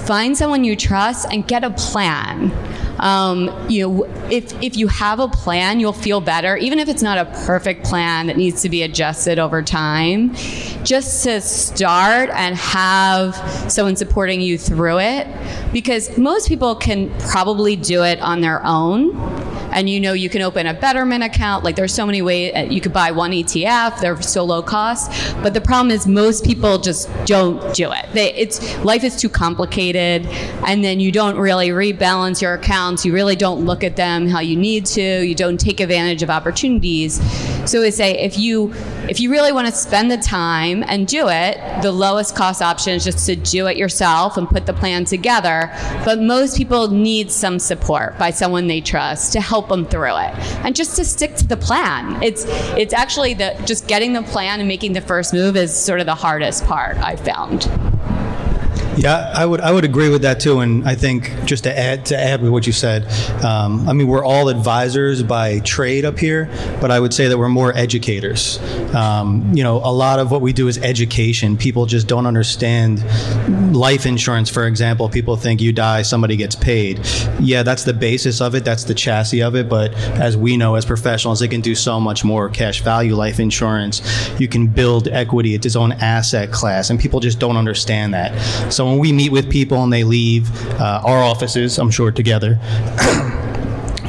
find someone you trust and get a plan um, you know, if, if you have a plan, you'll feel better, even if it's not a perfect plan that needs to be adjusted over time. Just to start and have someone supporting you through it, because most people can probably do it on their own. And you know you can open a betterment account. Like there's so many ways uh, you could buy one etf they're so low cost. But the problem is most people just don't do it. They, it's life is too complicated. And then you don't really rebalance your accounts you really don't look at them how you need to you don't take advantage of opportunities. So we say if you if you really want to spend the time and do it the lowest cost option is just to do it yourself and put the plan together. But most people need some support by someone they trust to help them through it and just to stick to the plan. It's it's actually the just getting the plan and making the first move is sort of the hardest part i found Yeah, I would I would agree with that too, and I think just to add to add with what you said, um, I mean we're all advisors by trade up here, but I would say that we're more educators. Um, you know, a lot of what we do is education. People just don't understand life insurance, for example. People think you die, somebody gets paid. Yeah, that's the basis of it. That's the chassis of it. But as we know, as professionals, it can do so much more. Cash value life insurance, you can build equity. It's its own asset class, and people just don't understand that. So when we meet with people and they leave uh, our offices, I'm sure together.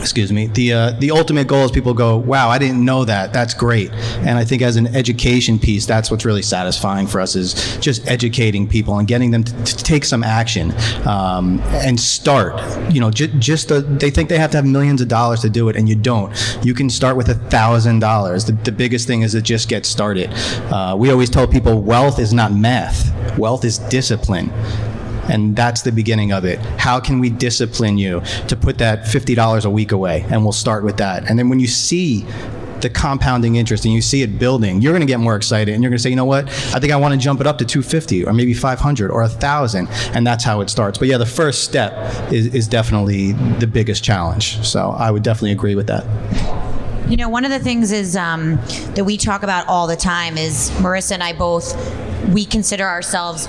Excuse me the uh, the ultimate goal is people go wow i didn't know that. That's great. And i think as an education piece that's what's really satisfying for us is just educating people and getting them to, to take some action um, and start. You know j- just the, they think they have to have millions of dollars to do it and you don't. You can start with a thousand dollars. The biggest thing is to just get started. Uh, we always tell people wealth is not math. Wealth is discipline and that's the beginning of it. How can we discipline you to put that $50 a week away? And we'll start with that. And then when you see the compounding interest and you see it building, you're going to get more excited and you're going to say, you know what? I think I want to jump it up to 250 or maybe 500 or 1,000. And that's how it starts. But yeah, the first step is, is definitely the biggest challenge. So I would definitely agree with that. You know, one of the things is um, that we talk about all the time is Marissa and I both we consider ourselves.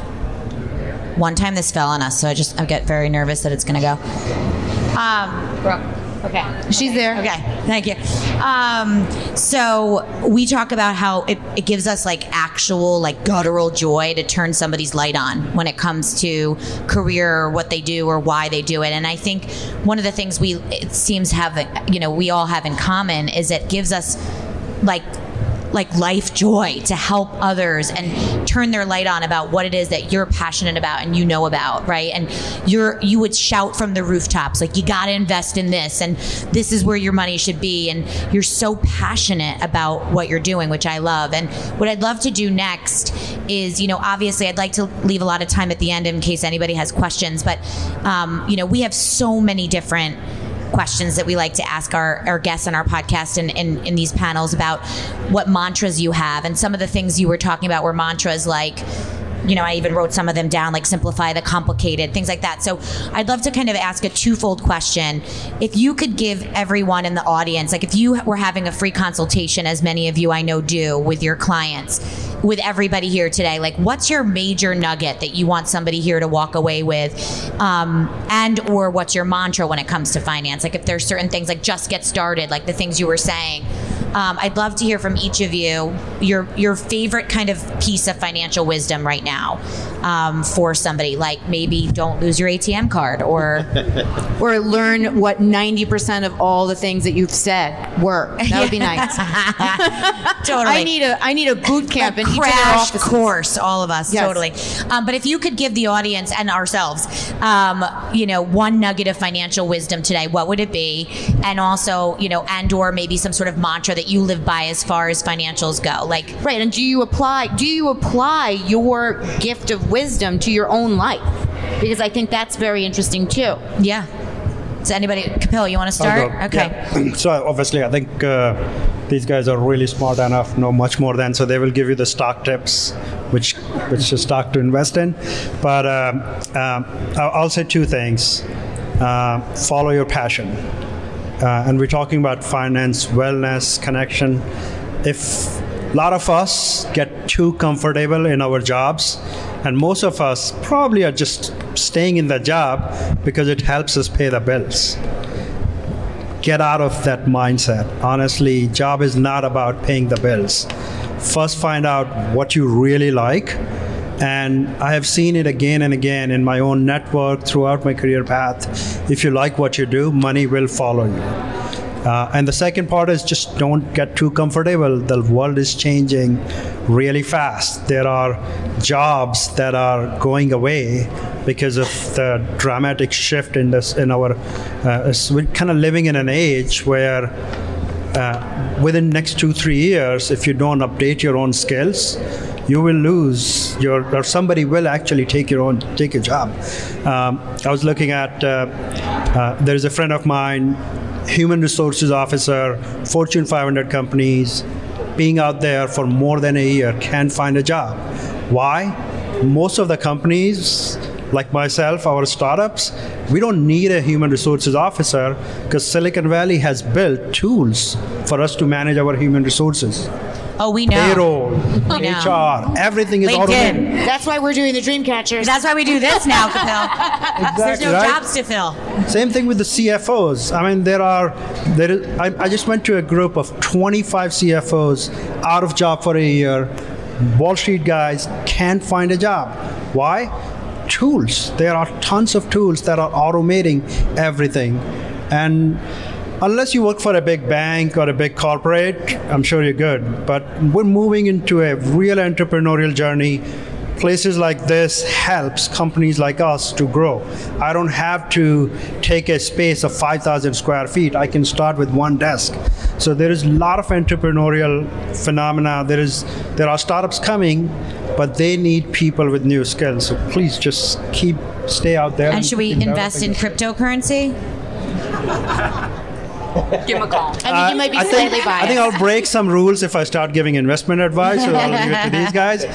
One time this fell on us, so I just I get very nervous that it's going to go. Um, Brooke. Okay. She's there. Okay, thank you. Um, so we talk about how it, it gives us like actual, like guttural joy to turn somebody's light on when it comes to career or what they do or why they do it. And I think one of the things we it seems have, you know, we all have in common is it gives us like like life joy to help others and turn their light on about what it is that you're passionate about and you know about right? And you're you would shout from the rooftops like you got to invest in this and this is where your money should be and you're so passionate about what you're doing which I love. And what I'd love to do next is you know obviously I'd like to leave a lot of time at the end in case anybody has questions but um, you know we have so many different questions that we like to ask our, our guests on our podcast and in, these panels about what mantras you have. And some of the things you were talking about were mantras like, you know, I even wrote some of them down, like simplify the complicated, things like that. So I'd love to kind of ask a twofold question. If you could give everyone in the audience, like if you were having a free consultation, as many of you I know do with your clients, with everybody here today, like what's your major nugget that you want somebody here to walk away with, um, and or what's your mantra when it comes to finance? Like if there's certain things like just get started, like the things you were saying. Um, I'd love to hear from each of you your your favorite kind of piece of financial wisdom right now um, for somebody. Like maybe don't lose your ATM card, or or learn what 90% of all the things that you've said were. That would be nice. totally. I need a I need a boot camp in each of crash offices. course, all of us, Yes. totally. Um, but if you could give the audience and ourselves, um, you know, one nugget of financial wisdom today, what would it be? And also, you know, and or maybe some sort of mantra that you live by as far as financials go, like. Right, and do you apply do you apply your gift of wisdom to your own life? Because I think that's very interesting too. Yeah. Does anybody, Kapil, you want to start? Okay. Yeah. so obviously, I think uh, these guys are really smart enough, know much more than, so they will give you the stock tips, which which is stock to invest in. But um, um, I'll I'll say two things: uh, follow your passion, uh, and we're talking about finance, wellness, connection. If a lot of us get too comfortable in our jobs, and most of us probably are just staying in the job because it helps us pay the bills get out of that mindset. Honestly, job is not about paying the bills. First find out what you really like. And I have seen it again and again in my own network throughout my career path. If you like what you do, money will follow you. Uh, and the second part is just don't get too comfortable. The world is changing really fast. There are jobs that are going away because of the dramatic shift in this in our. Uh, we're kind of living in an age where uh, within next two three years, if you don't update your own skills, you will lose your or somebody will actually take your own take your job. Um, I was looking at uh, uh, there is a friend of mine, human resources officer, Fortune 500 companies, being out there for more than a year can't find a job. Why? Most of the companies like myself, our startups, we don't need a human resources officer because Silicon Valley has built tools for us to manage our human resources. Oh, we know. Payroll, We know. HR, everything is LinkedIn. automated. That's why we're doing the dream catchers. That's why we do this now, Kapil. There's no right? jobs to fill. Same thing with the CFOs. I mean, there are there is. I, I just went to a group of 25 CFOs out of job for a year. Wall Street guys can't find a job. Why? Tools. There are tons of tools that are automating everything, and unless you work for a big bank or a big corporate, I'm sure you're good. But we're moving into a real entrepreneurial journey. Places like this helps companies like us to grow. I don't have to take a space of 5000 square feet. I can start with one desk. So there is a lot of entrepreneurial phenomena. There is there are startups coming but they need people with new skills. So please just keep stay out there And should we invest in cryptocurrency? Give him a call. I think you might be I slightly think, biased. I think I'll break some rules if I start giving investment advice, so I'll leave it to these guys.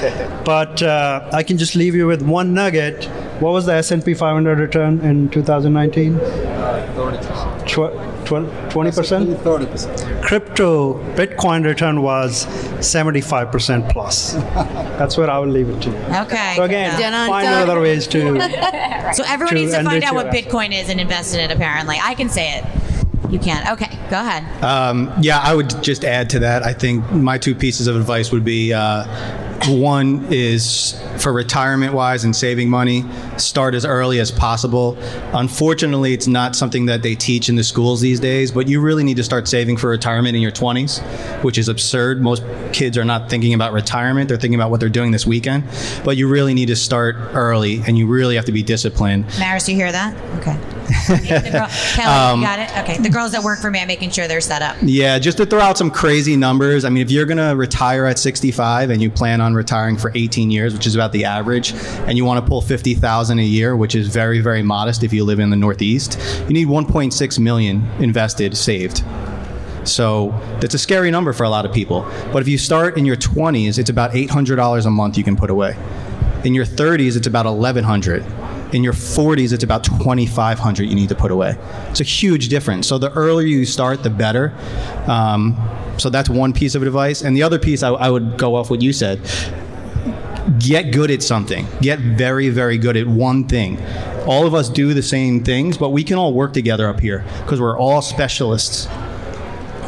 But uh, I can just leave you with one nugget. What was the S&P 500 return in 2019? Twenty percent. 30%. Crypto Bitcoin return was 75% plus. That's where I will leave it to you. Okay. So again, Dun-dun-dun. find other ways to. So everyone to needs to find out what assets. Bitcoin is and invest in it. Apparently, I can say it. You can't. Okay, go ahead. Um, yeah, I would just add to that. I think my two pieces of advice would be uh, one is for retirement wise and saving money, start as early as possible. Unfortunately, it's not something that they teach in the schools these days, but you really need to start saving for retirement in your 20s, which is absurd. Most kids are not thinking about retirement, they're thinking about what they're doing this weekend. But you really need to start early and you really have to be disciplined. Maris, you hear that? Okay. Yeah, the girl- Kelly, you um, got it? Okay. The girls that work for me, I'm making sure they're set up. Yeah, just to throw out some crazy numbers. I mean, if you're going to retire at 65 and you plan on retiring for 18 years, which is about the average, and you want to pull 50,000 a year, which is very very modest if you live in the Northeast, you need 1.6 million invested saved. So that's a scary number for a lot of people. But if you start in your 20s, it's about $800 a month you can put away. In your 30s, it's about 1100. In your 40s, it's about 2500 you need to put away. It's a huge difference. So the earlier you start, the better. Um, so that's one piece of advice. And the other piece, I, I would go off what you said get good at something. Get very, very good at one thing. All of us do the same things, but we can all work together up here because we're all specialists.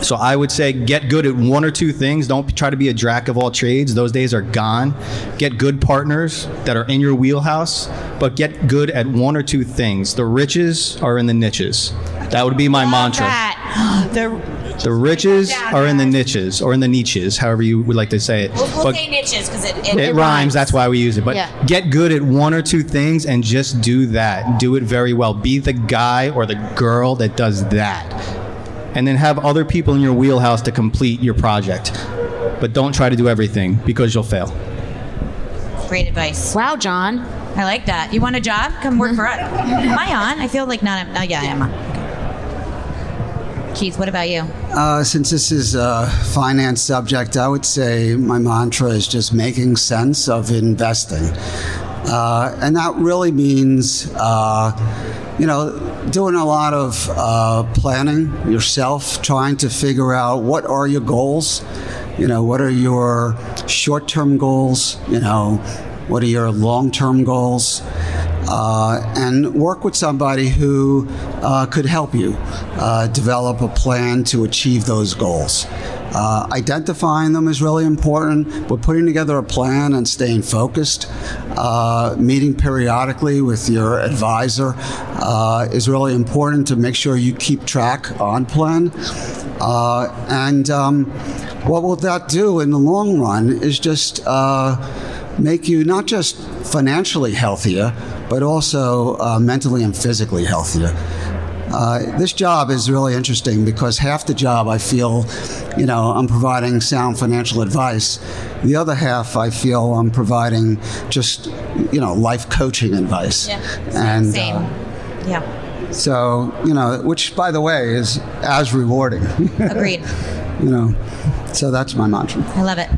So I would say get good at one or two things. Don't try to be a jack of all trades. Those days are gone. Get good partners that are in your wheelhouse, but get good at one or two things. The riches are in the niches. That would be my mantra. That. The, The riches are in the niches or in the niches, however you would like to say it. we'll, we'll But- say niches because it, it, it rhymes. That's why we use it. But Yeah. get good at one or two things and just do that. Do it very well. Be the guy or the girl that does that. And then have other people in your wheelhouse to complete your project. But don't try to do everything because you'll fail. Great advice. Wow, John. I like that. You want a job? Come work for us. Am I on? I feel like not. Oh yeah, I am on. Keith, what about you? Uh, since this is a finance subject, I would say my mantra is just making sense of investing. Uh, and that really means, uh, you know, doing a lot of uh, planning yourself, trying to figure out what are your goals, you know, what are your short term goals, you know, what are your long term goals uh, and work with somebody who uh, could help you uh, develop a plan to achieve those goals. Uh, identifying them is really important, but putting together a plan and staying focused, uh, meeting periodically with your advisor uh, is really important to make sure you keep track on plan. Uh, and um, what will that do in the long run is just uh, make you not just financially healthier, but also uh, mentally and physically healthier. Uh, this job is really interesting because half the job I feel, you know, I'm providing sound financial advice. The other half I feel I'm providing just, you know, life coaching advice. And Same. uh, yeah. so, you know, which by the way is as rewarding. Agreed. you know, so that's my mantra. I love it.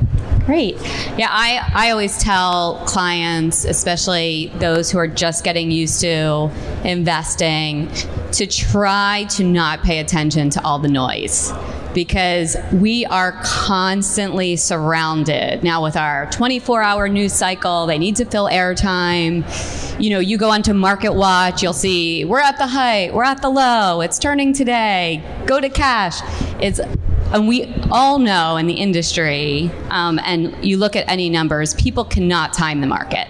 Great. Yeah, I, I always tell clients, especially those who are just getting used to investing, to try to not pay attention to all the noise because we are constantly surrounded now with our 24 hour news cycle. They need to fill airtime. You know, you go onto Market Watch, you'll see we're at the height, we're at the low, it's turning today, go to cash. It's and we all know in the industry, um, and you look at any numbers, people cannot time the market.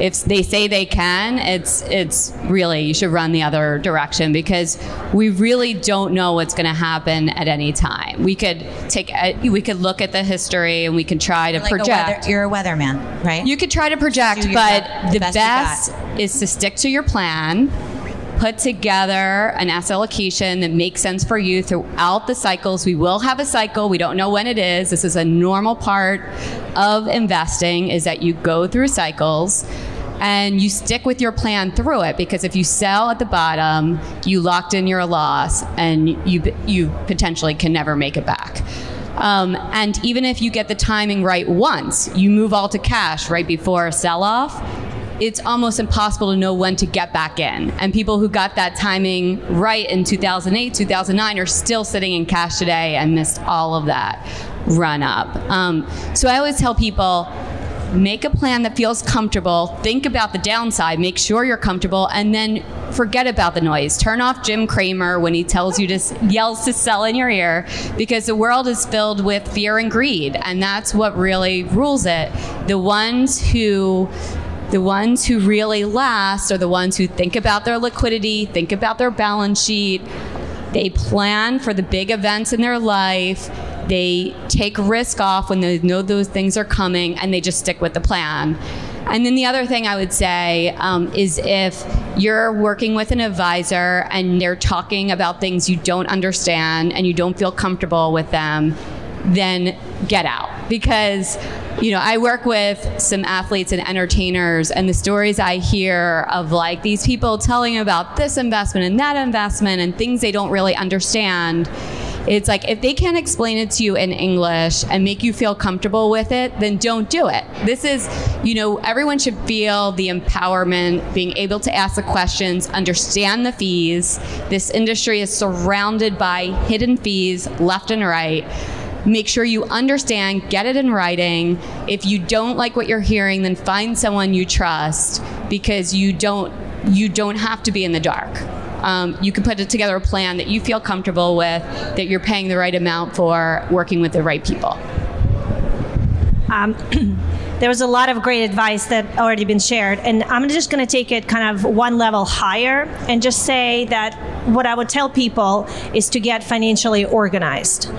If they say they can, it's it's really you should run the other direction because we really don't know what's going to happen at any time. We could take a, we could look at the history and we can try to Like a project. weather, you're a weatherman, right? You could try to project, but the the best best is to stick to your plan, put together an asset allocation that makes sense for you throughout the cycles. We will have a cycle. We don't know when it is. This is a normal part of investing is that you go through cycles and you stick with your plan through it because if you sell at the bottom, you locked in your loss and you you potentially can never make it back. Um, and even if you get the timing right once, you move all to cash right before a sell off, it's almost impossible to know when to get back in. And people who got that timing right in 2008, 2009 are still sitting in cash today and missed all of that run up. Um, so I always tell people, make a plan that feels comfortable think about the downside make sure you're comfortable and then forget about the noise turn off jim cramer when he tells you to yells to sell in your ear because the world is filled with fear and greed and that's what really rules it the ones who the ones who really last are the ones who think about their liquidity think about their balance sheet they plan for the big events in their life. They take risk off when they know those things are coming and they just stick with the plan. And then the other thing I would say um, is if you're working with an advisor and they're talking about things you don't understand and you don't feel comfortable with them, then get out because you know i work with some athletes and entertainers and the stories i hear of like these people telling about this investment and that investment and things they don't really understand It's like if they can't explain it to you in English and make you feel comfortable with it, then don't do it. This is, you know, everyone should feel the empowerment, being able to ask the questions, understand the fees. This industry is surrounded by hidden fees left and right make sure you understand, get it in writing. If you don't like what you're hearing, then find someone you trust because you don't you don't have to be in the dark. Um, you can put together a plan that you feel comfortable with, that you're paying the right amount for, working with the right people. Um, there was a lot of great advice that already been shared, and I'm just going to take it kind of one level higher and just say that what I would tell people is to get financially organized.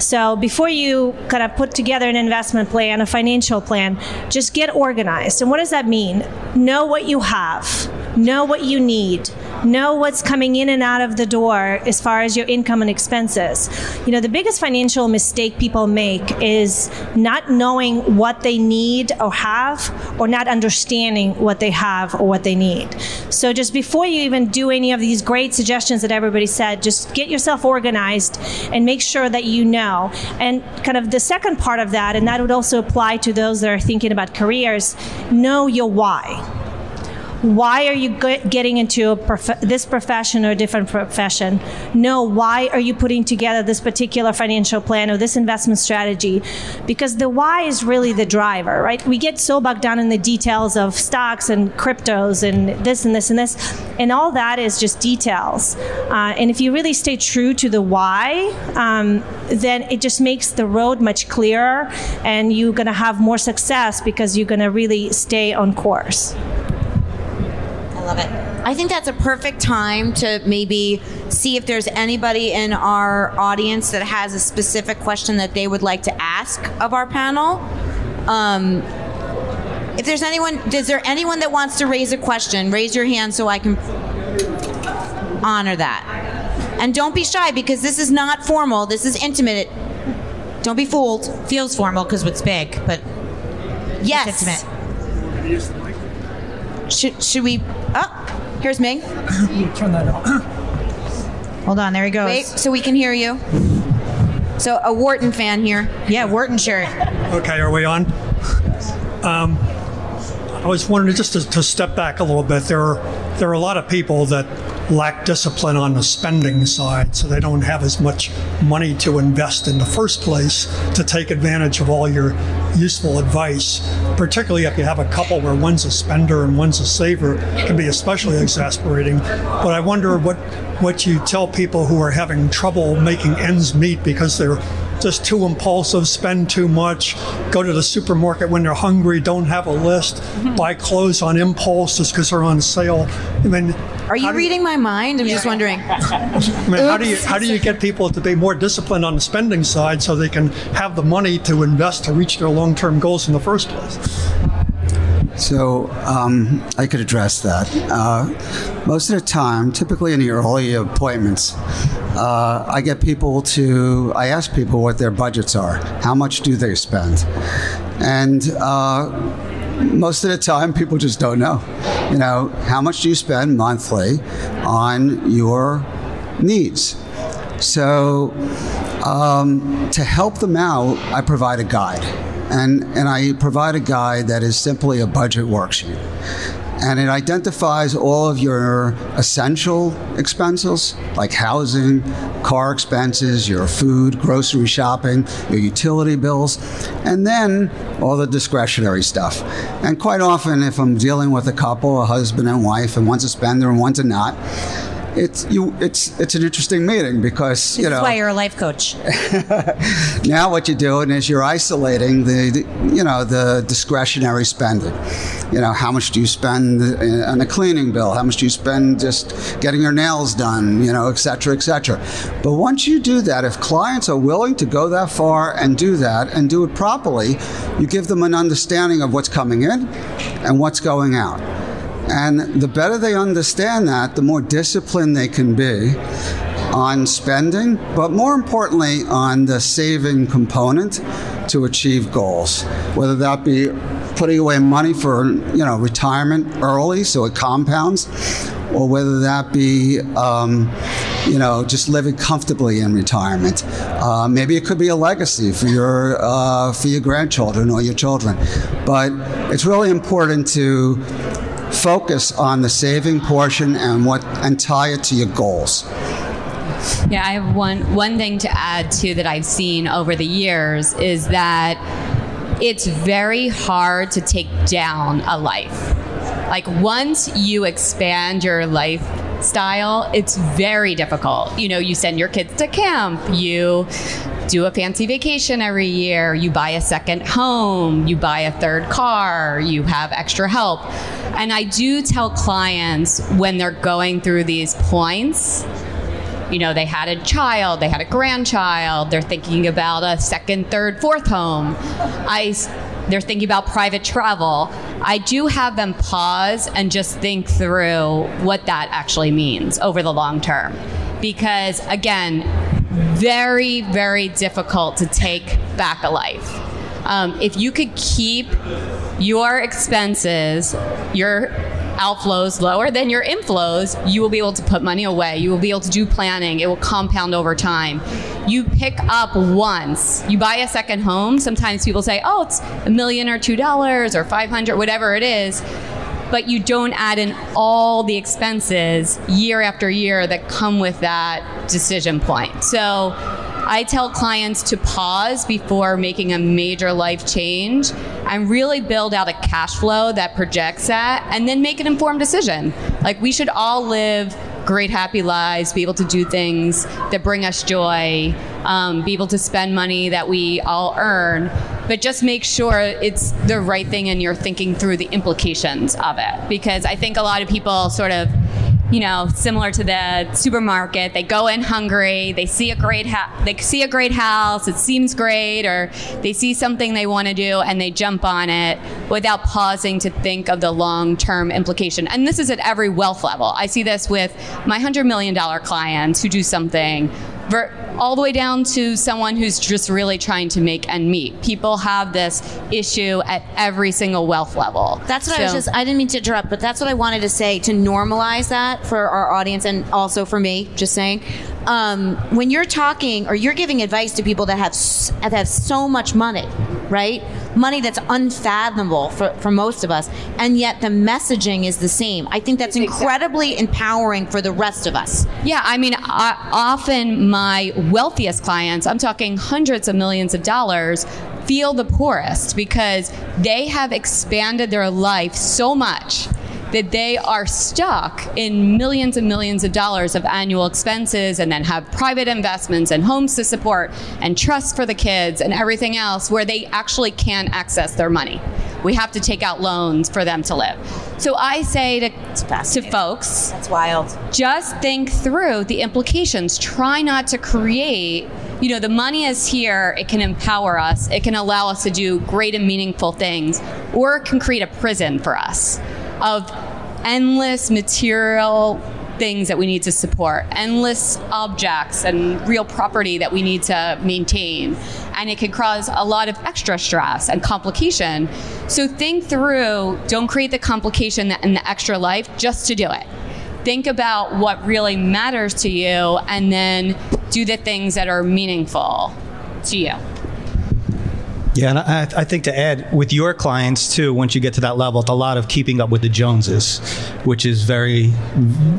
So before you kind of put together an investment plan, a financial plan, just get organized. And what does that mean? Know what you have know what you need, know what's coming in and out of the door as far as your income and expenses. You know, the biggest financial mistake people make is not knowing what they need or have, or not understanding what they have or what they need. So, just before you even do any of these great suggestions that everybody said, just get yourself organized and make sure that you know. And kind of the second part of that, and that would also apply to those that are thinking about careers, know your why why are you getting into prof- this profession or a different profession? No, why are you putting together this particular financial plan or this investment strategy? Because the why is really the driver, right? We get so bogged down in the details of stocks and cryptos and this and this and this, and all that is just details. Uh, and if you really stay true to the why, um, then it just makes the road much clearer, and you're going to have more success because you're going to really stay on course love it. I think that's a perfect time to maybe see if there's anybody in our audience that has a specific question that they would like to ask of our panel. Um, if there's anyone, is there anyone that wants to raise a question? Raise your hand so I can honor that. And don't be shy because this is not formal. This is intimate. Don't be fooled. Feels formal because it's big, but yes. It's intimate. Should, should we? Oh, here's Ming. Turn that on. Hold on, there he goes. Wait, so we can hear you. So a Wharton fan here. Yeah, Wharton shirt. Okay, are we on? Um, I was wondering just to, to step back a little bit. There are there are a lot of people that lack discipline on the spending side, so they don't have as much money to invest in the first place to take advantage of all your useful advice. Particularly if you have a couple where one's a spender and one's a saver, can be especially exasperating. But I wonder what what you tell people who are having trouble making ends meet because they're just too impulsive, spend too much, go to the supermarket when they're hungry, don't have a list, mm-hmm. buy clothes on impulse just because they're on sale. I mean, are you reading you, my mind? I'm just wondering. I mean, how do you how do you get people to be more disciplined on the spending side so they can have the money to invest to reach their long term goals in the first place? So um, I could address that. Uh, most of the time, typically in the early appointments, uh, I get people to, I ask people what their budgets are. How much do they spend? And uh, most of the time, people just don't know. You know, how much do you spend monthly on your needs? So, um, to help them out, I provide a guide and, and I provide a guide that is simply a budget worksheet. And it identifies all of your essential expenses, like housing, car expenses, your food, grocery shopping, your utility bills, and then all the discretionary stuff. And quite often, if I'm dealing with a couple, a husband and wife, and one's a spender and one's a not, it's you it's it's an interesting meeting because you know that's why you're a life coach. now what you're doing is you're isolating the, the, you know the discretionary spending. You know how much do you spend on a cleaning bill? How much do you spend just getting your nails done? You know, et cetera, et cetera. But once you do that, if clients are willing to go that far and do that and do it properly, you give them an understanding of what's coming in and what's going out. And the better they understand that, the more disciplined they can be on spending, but more importantly, on the saving component to achieve goals, whether that be putting away money for you know retirement early so it compounds or whether that be, um, you know, just living comfortably in retirement. Uh, maybe it could be a legacy for your uh, for your grandchildren or your children. But it's really important to focus on the saving portion and what and tie it to your goals. Yeah, I have one one thing to add too that I've seen over the years is that it's very hard to take down a life. Like once you expand your lifestyle, it's very difficult. You know, you send your kids to camp, you do a fancy vacation every year, you buy a second home, you buy a third car, you have extra help. And I do tell clients when they're going through these points, you know, they had a child, they had a grandchild, they're thinking about a second, third, fourth home. I they're thinking about private travel. I do have them pause and just think through what that actually means over the long term. Because again, very, very difficult to take back a life. Um, if you could keep your expenses, your outflows lower than your inflows, you will be able to put money away. You will be able to do planning. It will compound over time. You pick up once, you buy a second home. Sometimes people say, oh, it's a million or two dollars or 500, whatever it is. But you don't add in all the expenses year after year that come with that decision point. So I tell clients to pause before making a major life change and really build out a cash flow that projects that and then make an informed decision. Like we should all live great, happy lives, be able to do things that bring us joy, um, be able to spend money that we all earn. But just make sure it's the right thing and you're thinking through the implications of it. Because I think a lot of people sort of you know, similar to the supermarket. They go in hungry. They see a great ha- they see a great house. It seems great, or they see something they want to do and they jump on it without pausing to think of the long term implication. And this is at every wealth level. I see this with my hundred million dollar clients who do something all the way down to someone who's just really trying to make end meet. People have this issue at every single wealth level. That's what so, I was just, I didn't mean to interrupt, but that's what I wanted to say to normalize that for our audience and also for me, just saying. Um, when you're talking or you're giving advice to people that have, that have so much money, right? Money that's unfathomable for, for most of us, and yet the messaging is the same. I think that's incredibly empowering for the rest of us. Yeah, I mean, I, often my wealthiest clients, I'm talking hundreds of millions of dollars, feel the poorest because they have expanded their life so much that they are stuck in millions and millions of dollars of annual expenses and then have private investments and homes to support and trust for the kids and everything else where they actually can't access their money. We have to take out loans for them to live. So I say to, to folks, that's wild. Just think through the implications. Try not to create you know, the money is here. It can empower us. It can allow us to do great and meaningful things, or it can create a prison for us of endless material things that we need to support, endless objects and real property that we need to maintain. And it can cause a lot of extra stress and complication. So think through, don't create the complication and the extra life just to do it. Think about what really matters to you and then do the things that are meaningful to you. Yeah, and I, I, think to add with your clients too, once you get to that level, it's a lot of keeping up with the Joneses, which is very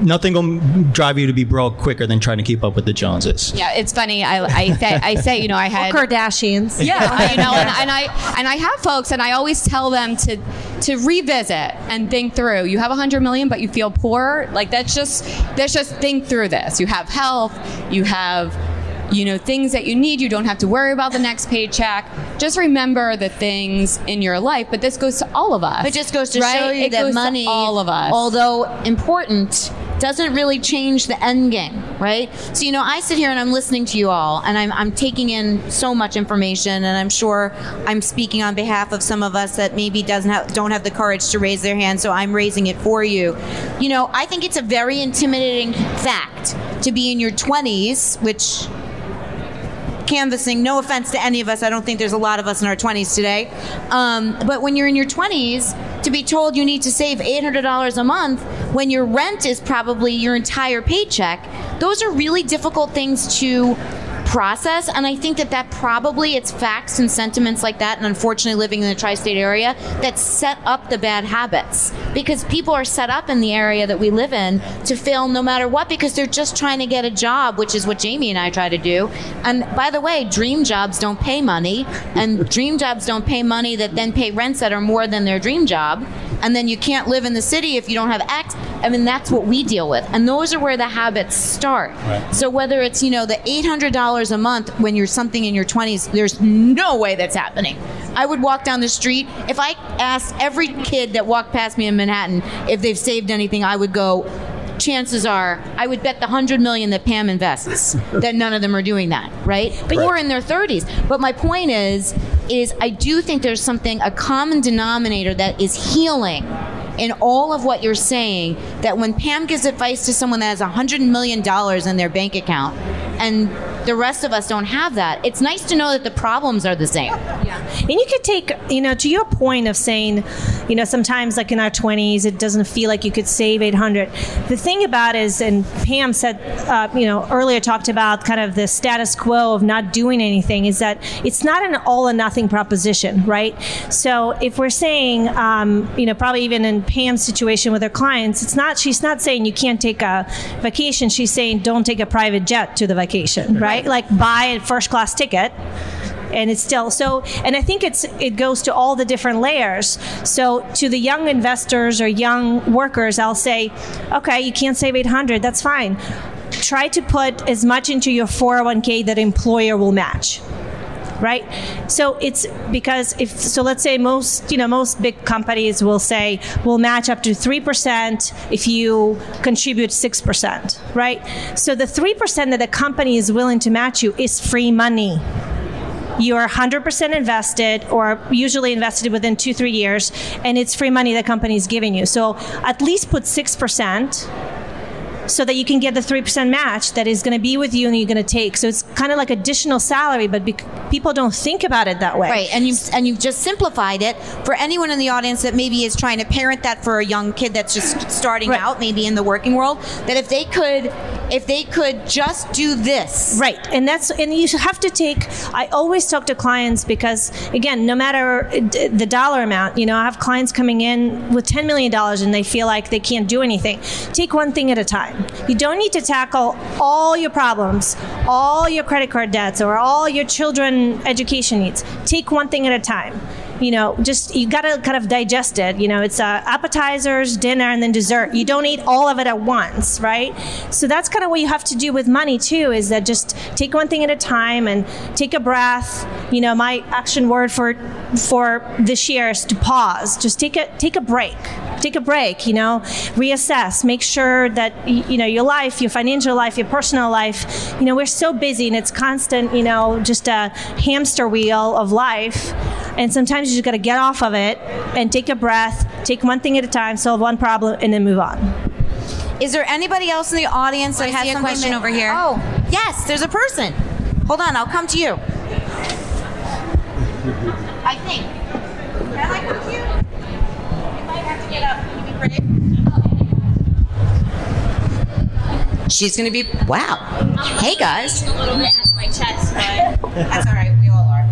nothing will drive you to be broke quicker than trying to keep up with the Joneses. Yeah, it's funny. I, I say, I say, you know, I had or Kardashians. Yeah, you know, and, and I and I have folks, and I always tell them to to revisit and think through. You have a hundred million, but you feel poor. Like that's just that's just think through this. You have health. You have you know, things that you need. You don't have to worry about the next paycheck. Just remember the things in your life. But this goes to all of us. It just goes to right? show you it that money, all of us, although important, doesn't really change the end game, right? So, you know, I sit here and I'm listening to you all, and I'm, I'm taking in so much information, and I'm sure I'm speaking on behalf of some of us that maybe doesn't have, don't have the courage to raise their hand, so I'm raising it for you. You know, I think it's a very intimidating fact to be in your 20s, which canvassing. No offense to any of us. I don't think there's a lot of us in our 20s today. Um, but when you're in your 20s, to be told you need to save $800 a month when your rent is probably your entire paycheck, those are really difficult things to process and i think that that probably it's facts and sentiments like that and unfortunately living in the tri-state area that set up the bad habits because people are set up in the area that we live in to fail no matter what because they're just trying to get a job which is what jamie and i try to do and by the way dream jobs don't pay money and dream jobs don't pay money that then pay rents that are more than their dream job and then you can't live in the city if you don't have X. I mean, that's what we deal with. And those are where the habits start. Right. So whether it's, you know, the $800 a month when you're something in your 20s, there's no way that's happening. I would walk down the street. If I asked every kid that walked past me in Manhattan if they've saved anything, I would go, chances are I would bet the 100 million that Pam invests that none of them are doing that, right? But Right. you're in their 30s. But my point is is I do think there's something a common denominator that is healing in all of what you're saying that when Pam gives advice to someone that has 100 million dollars in their bank account and the rest of us don't have that, it's nice to know that the problems are the same. And you could take, you know, to your point of saying, you know, sometimes like in our 20s, it doesn't feel like you could save 800. The thing about is, and Pam said, uh, you know, earlier talked about kind of the status quo of not doing anything, is that it's not an all or nothing proposition, right? So if we're saying, um, you know, probably even in Pam's situation with her clients, it's not, she's not saying you can't take a vacation. She's saying don't take a private jet to the vacation, right? Like buy a first class ticket and it's still so and i think it's it goes to all the different layers. So to the young investors or young workers i'll say okay you can't save 800 that's fine. Try to put as much into your 401k that employer will match right? So it's because if so let's say most you know most big companies will say we'll match up to 3% if you contribute 6% right? So the 3% that the company is willing to match you is free money. You're 100% invested or usually invested within two three years and it's free money the company is giving you. So at least put 6% so that you can get the 3% match that is going to be with you and you're going to take so it's kind of like additional salary but bec- people don't think about it that way Right, and you and you've just simplified it for anyone in the audience that maybe is trying to parent that for a young kid that's just starting Right. out, maybe in the working world. That if they could, if they could just do this, Right, and that's and you have to take. I always talk to clients because again, no matter uh, the dollar amount, you know, I have clients coming in with ten million dollars and they feel like they can't do anything. Take one thing at a time. You don't need to tackle all your problems, all your credit card debts, or all your children education needs. Take one thing at a time you know, just you got to kind of digest it. You know, it's uh, appetizers, dinner, and then dessert. You don't eat all of it at once, right? So that's kind of what you have to do with money too. Is that just take one thing at a time and take a breath. You know, my action word for for this year is to pause. Just take a take a break. Take a break. You know, reassess. Make sure that you know your life, your financial life, your personal life. You know, we're so busy and it's constant. You know, just a hamster wheel of life. And sometimes you just got to get off of it and take a breath, take one thing at a time, solve one problem, and then move on. Is there anybody else in the audience that I has a question that- over here. Oh, yes, there's a person. Hold on, I'll come to you. I think. Can I come to you? You might have to get up. Can you be brave? She's gonna be wow. Hey guys. a little bit at my chest, but That's all right. We all are.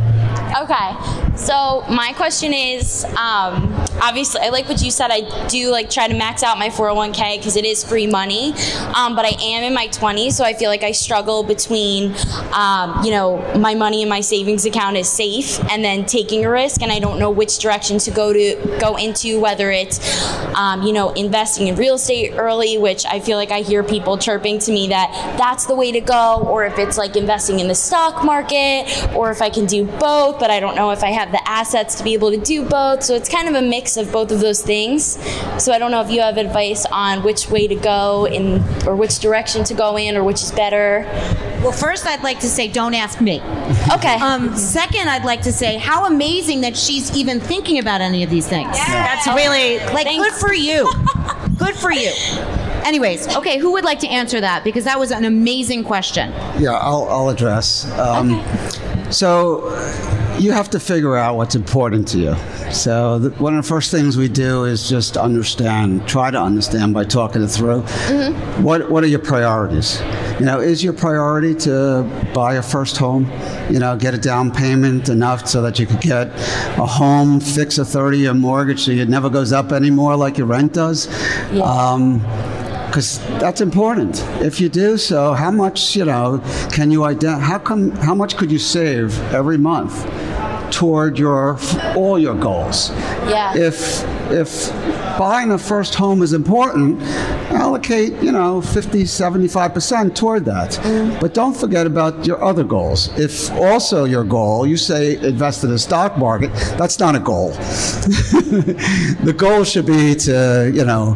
okay. So my question is, um, obviously, I like what you said. I do like try to max out my 401k because it is free money, um, but I am in my 20s, so I feel like I struggle between, um, you know, my money in my savings account is safe, and then taking a risk, and I don't know which direction to go to go into. Whether it's, um, you know, investing in real estate early, which I feel like I hear people chirping to me that that's the way to go, or if it's like investing in the stock market, or if I can do both, but I don't know if I have the assets to be able to do both. So it's kind of a mix of both of those things. So I don't know if you have advice on which way to go in, or which direction to go in, or which is better. Well, first, I'd like to say, don't ask me. Okay. Um, second, I'd like to say how amazing that she's even thinking about any of these things. Yeah. That's really Like, Thanks. good for you. good for you. Anyways, okay, who would like to answer that? Because that was an amazing question. Yeah, I'll, I'll address. Um, So, you have to figure out what's important to you. So the, one of the first things we do is just understand, try to understand by talking it through. What What are your priorities? You know, is your priority to buy a first home? You know, get a down payment enough so that you could get a home, fix a 30-year mortgage so it never goes up anymore like your rent does. Um, because that's important. If you do so, how much you know can you ident- How come? How much could you save every month toward your all your goals? Yeah. If if buying a first home is important, allocate you know 50, 75 percent toward that. Mm. But don't forget about your other goals. If also your goal, you say invest in the stock market, that's not a goal. the goal should be to you know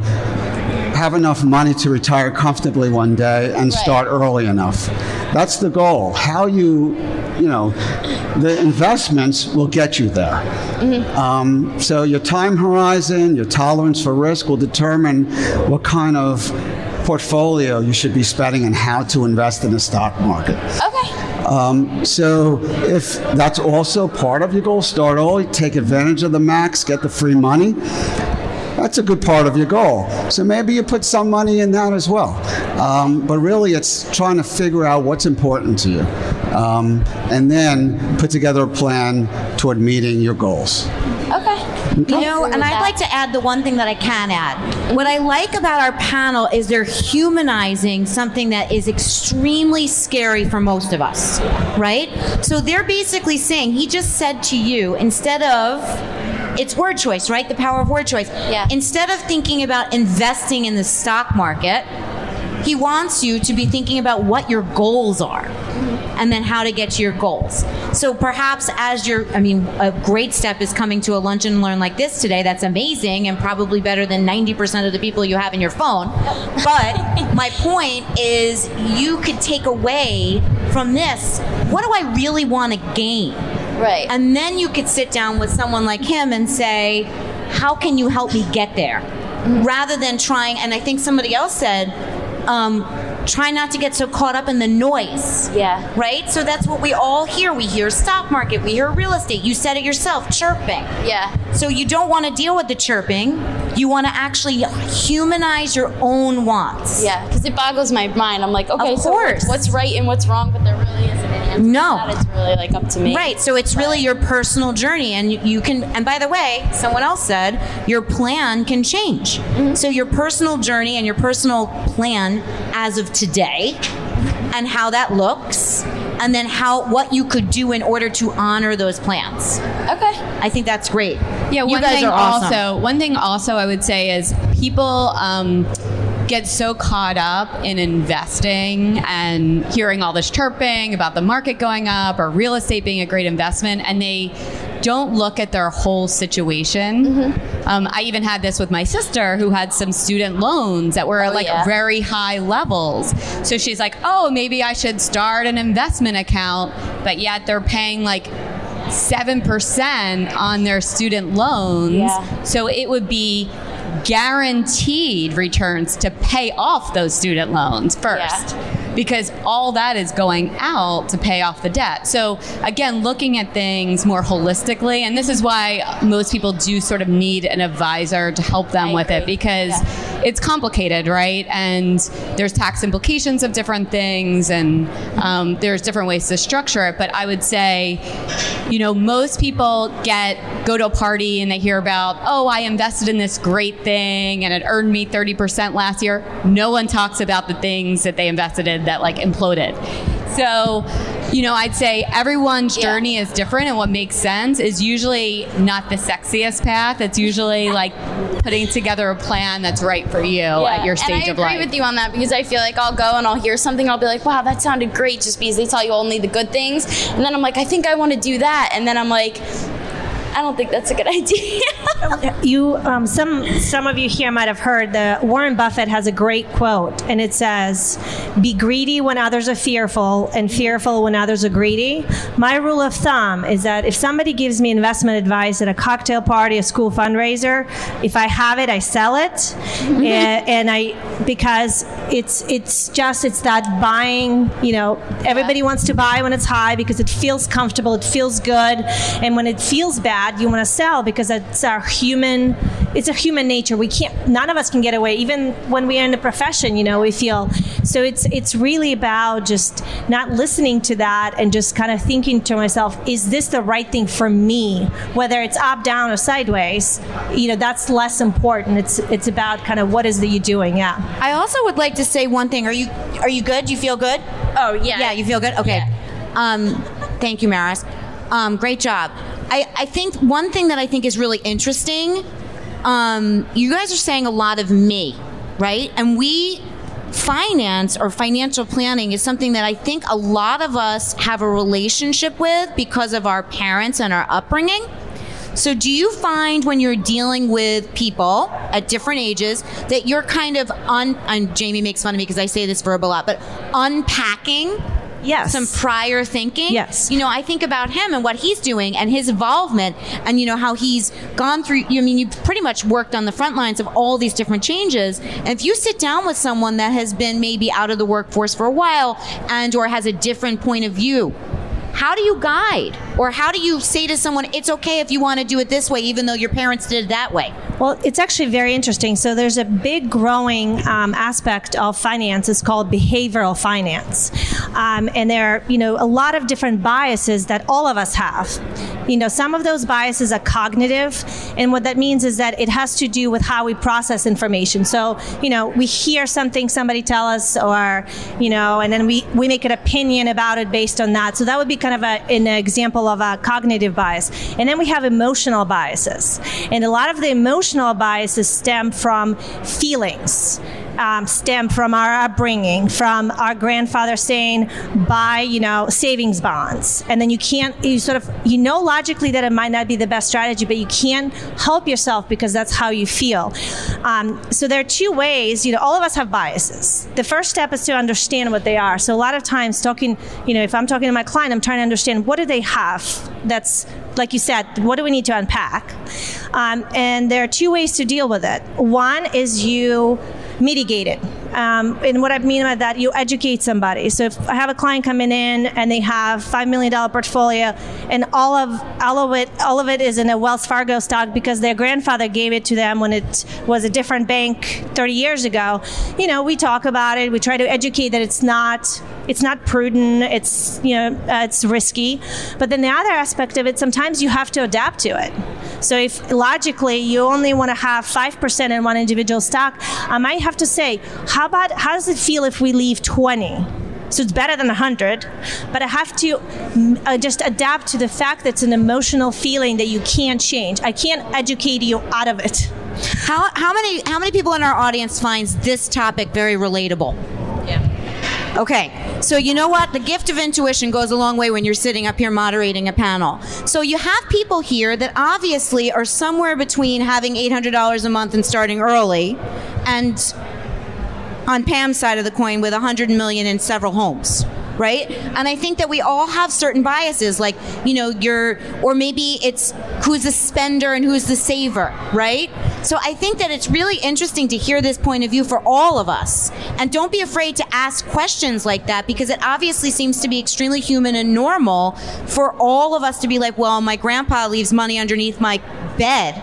have enough money to retire comfortably one day and start early enough. That's the goal. How you, you know, the investments will get you there. Um, so your time horizon, your tolerance for risk will determine what kind of portfolio you should be spending and how to invest in the stock market. Okay. Um, so if that's also part of your goal, start early, take advantage of the max, get the free money. That's a good part of your goal. So maybe you put some money in that as well. Um, but really, it's trying to figure out what's important to you, um, and then put together a plan toward meeting your goals. Okay. You know, and I'd like to add the one thing that I can add. What I like about our panel is they're humanizing something that is extremely scary for most of us, right? So they're basically saying, he just said to you, instead of, it's word choice, right? The power of word choice. Yeah. Instead of thinking about investing in the stock market, he wants you to be thinking about what your goals are and then how to get to your goals. So perhaps as you're, I mean, a great step is coming to a lunch and learn like this today. That's amazing and probably better than 90% of the people you have in your phone. But my point is you could take away from this, what do I really want to gain? Right. And then you could sit down with someone like him and say, how can you help me get there? Rather than trying, and I think somebody else said, um, try not to get so caught up in the noise. Yeah. Right? So that's what we all hear. We hear stock market, we hear real estate. You said it yourself, chirping. Yeah. So you don't want to deal with the chirping. You want to actually humanize your own wants. Yeah, because it boggles my mind. I'm like, okay, Of so what's right and what's wrong, but there really isn't an No. that. it's really like up to me. Right. So it's really your personal journey, and you, you can. And by the way, someone else said your plan can change. So your personal journey and your personal plan as of today, and how that looks, and then how what you could do in order to honor those plans. Okay. I think that's great. Yeah, you one guys thing are awesome. also, one thing also I would say is people um, get so caught up in investing and hearing all this chirping about the market going up or real estate being a great investment, and they don't look at their whole situation. Mm-hmm. Um, I even had this with my sister who had some student loans that were at like yeah. very high levels. So she's like, oh, maybe I should start an investment account, but yet they're paying like 7% on their student loans. Yeah. So it would be guaranteed returns to pay off those student loans first. Because all that is going out to pay off the debt. So, again, looking at things more holistically, and this is why most people do sort of need an advisor to help them I with it agree. because it's complicated, right? And there's tax implications of different things, and um, there's different ways to structure it. But I would say, you know, most people get go to a party and they hear about, oh, I invested in this great thing and it earned me 30% last year. No one talks about the things that they invested in that like imploded. So, you know, I'd say everyone's Yeah. journey is different, and what makes sense is usually not the sexiest path. It's usually like putting together a plan that's right for you at your stage of life. and I agree with you on that because I feel like I'll go and I'll hear something, I'll be like, wow, that sounded great, just because they tell you only the good things, and then I'm like, I think I want to do that, and then I'm like. I don't think that's a good idea. you um, some some of you here might have heard that Warren Buffett has a great quote, and it says, "Be greedy when others are fearful, and fearful when others are greedy." My rule of thumb is that if somebody gives me investment advice at a cocktail party, a school fundraiser, if I have it, I sell it, mm-hmm. and, and, I because it's it's just it's that buying. You know, everybody wants to buy when it's high because it feels comfortable, it feels good, and when it feels bad, you want to sell because it's our human it's a human nature. We can't none of us can get away. Even when we are in the profession you know we feel so it's it's really about just not listening to that and just kind of thinking to myself is this the right thing for me? Whether it's up down or sideways you know that's less important. It's it's about kind of what is that you doing yeah. I also would like to say one thing. Are you are you good? You feel good? Oh yeah. Yeah you feel good? Okay. Yeah. um thank you maris. Um, great job I, I think one thing that I think is really interesting, um, you guys are saying a lot of me, right? And we finance or financial planning is something that I think a lot of us have a relationship with because of our parents and our upbringing. So, do you find when you're dealing with people at different ages that you're kind of un, and Jamie makes fun of me because I say this verb a lot, but unpacking yes. some prior thinking. Yes. You know, I think about him and what he's doing and his involvement and, you know, how he's gone through, I mean, you pretty much worked on the front lines of all these different changes. And if you sit down with someone that has been maybe out of the workforce for a while and or has a different point of view, how do you guide or how do you say to someone it's okay if you want to do it this way even though your parents did it that way well it's actually very interesting. So there's a big growing um, aspect of finance. It's called behavioral finance. Um, and there are you know a lot of different biases that all of us have. You know some of those biases are cognitive and what that means is that it has to do with how we process information. So you know we hear something somebody tell us or you know and then we we make an opinion about it based on that. So that would be kind of a, an example of a cognitive bias. And then we have emotional biases. And a lot of the emotional biases stem from feelings um, stem from our upbringing, from our grandfather saying, buy, you know, savings bonds. And then you can't, you sort of, you know logically that it might not be the best strategy, but you can't help yourself because that's how you feel. Um, so there are two ways, you know, all of us have biases. The first step is to understand what they are. So a lot of times talking, you know, if I'm talking to my client, I'm trying to understand what do they have that's, like you said, what do we need to unpack? Um, and there are two ways to deal with it. One is you mitigate it. Um, and what I mean by that, you educate somebody. So if I have a client coming in and they have five million dollar portfolio, and all of all of it all of it is in a Wells Fargo stock because their grandfather gave it to them when it was a different bank 30 years ago. You know, we talk about it. We try to educate that it's not it's not prudent. It's you know uh, it's risky. But then the other aspect of it, sometimes you have to adapt to it. So if logically you only want to have five percent in one individual stock, I might have to say, how about how does it feel if we leave 20? So it's better than 100, but I have to uh, just adapt to the fact that it's an emotional feeling that you can't change. I can't educate you out of it. How, how many how many people in our audience finds this topic very relatable? Yeah. Okay, so you know what? The gift of intuition goes a long way when you're sitting up here moderating a panel. So you have people here that obviously are somewhere between having $800 a month and starting early and on Pam's side of the coin with 100 million in several homes right? And I think that we all have certain biases, like, you know, you're, or maybe it's who's the spender and who's the saver, right? So I think that it's really interesting to hear this point of view for all of us. And don't be afraid to ask questions like that because it obviously seems to be extremely human and normal for all of us to be like, well, my grandpa leaves money underneath my bed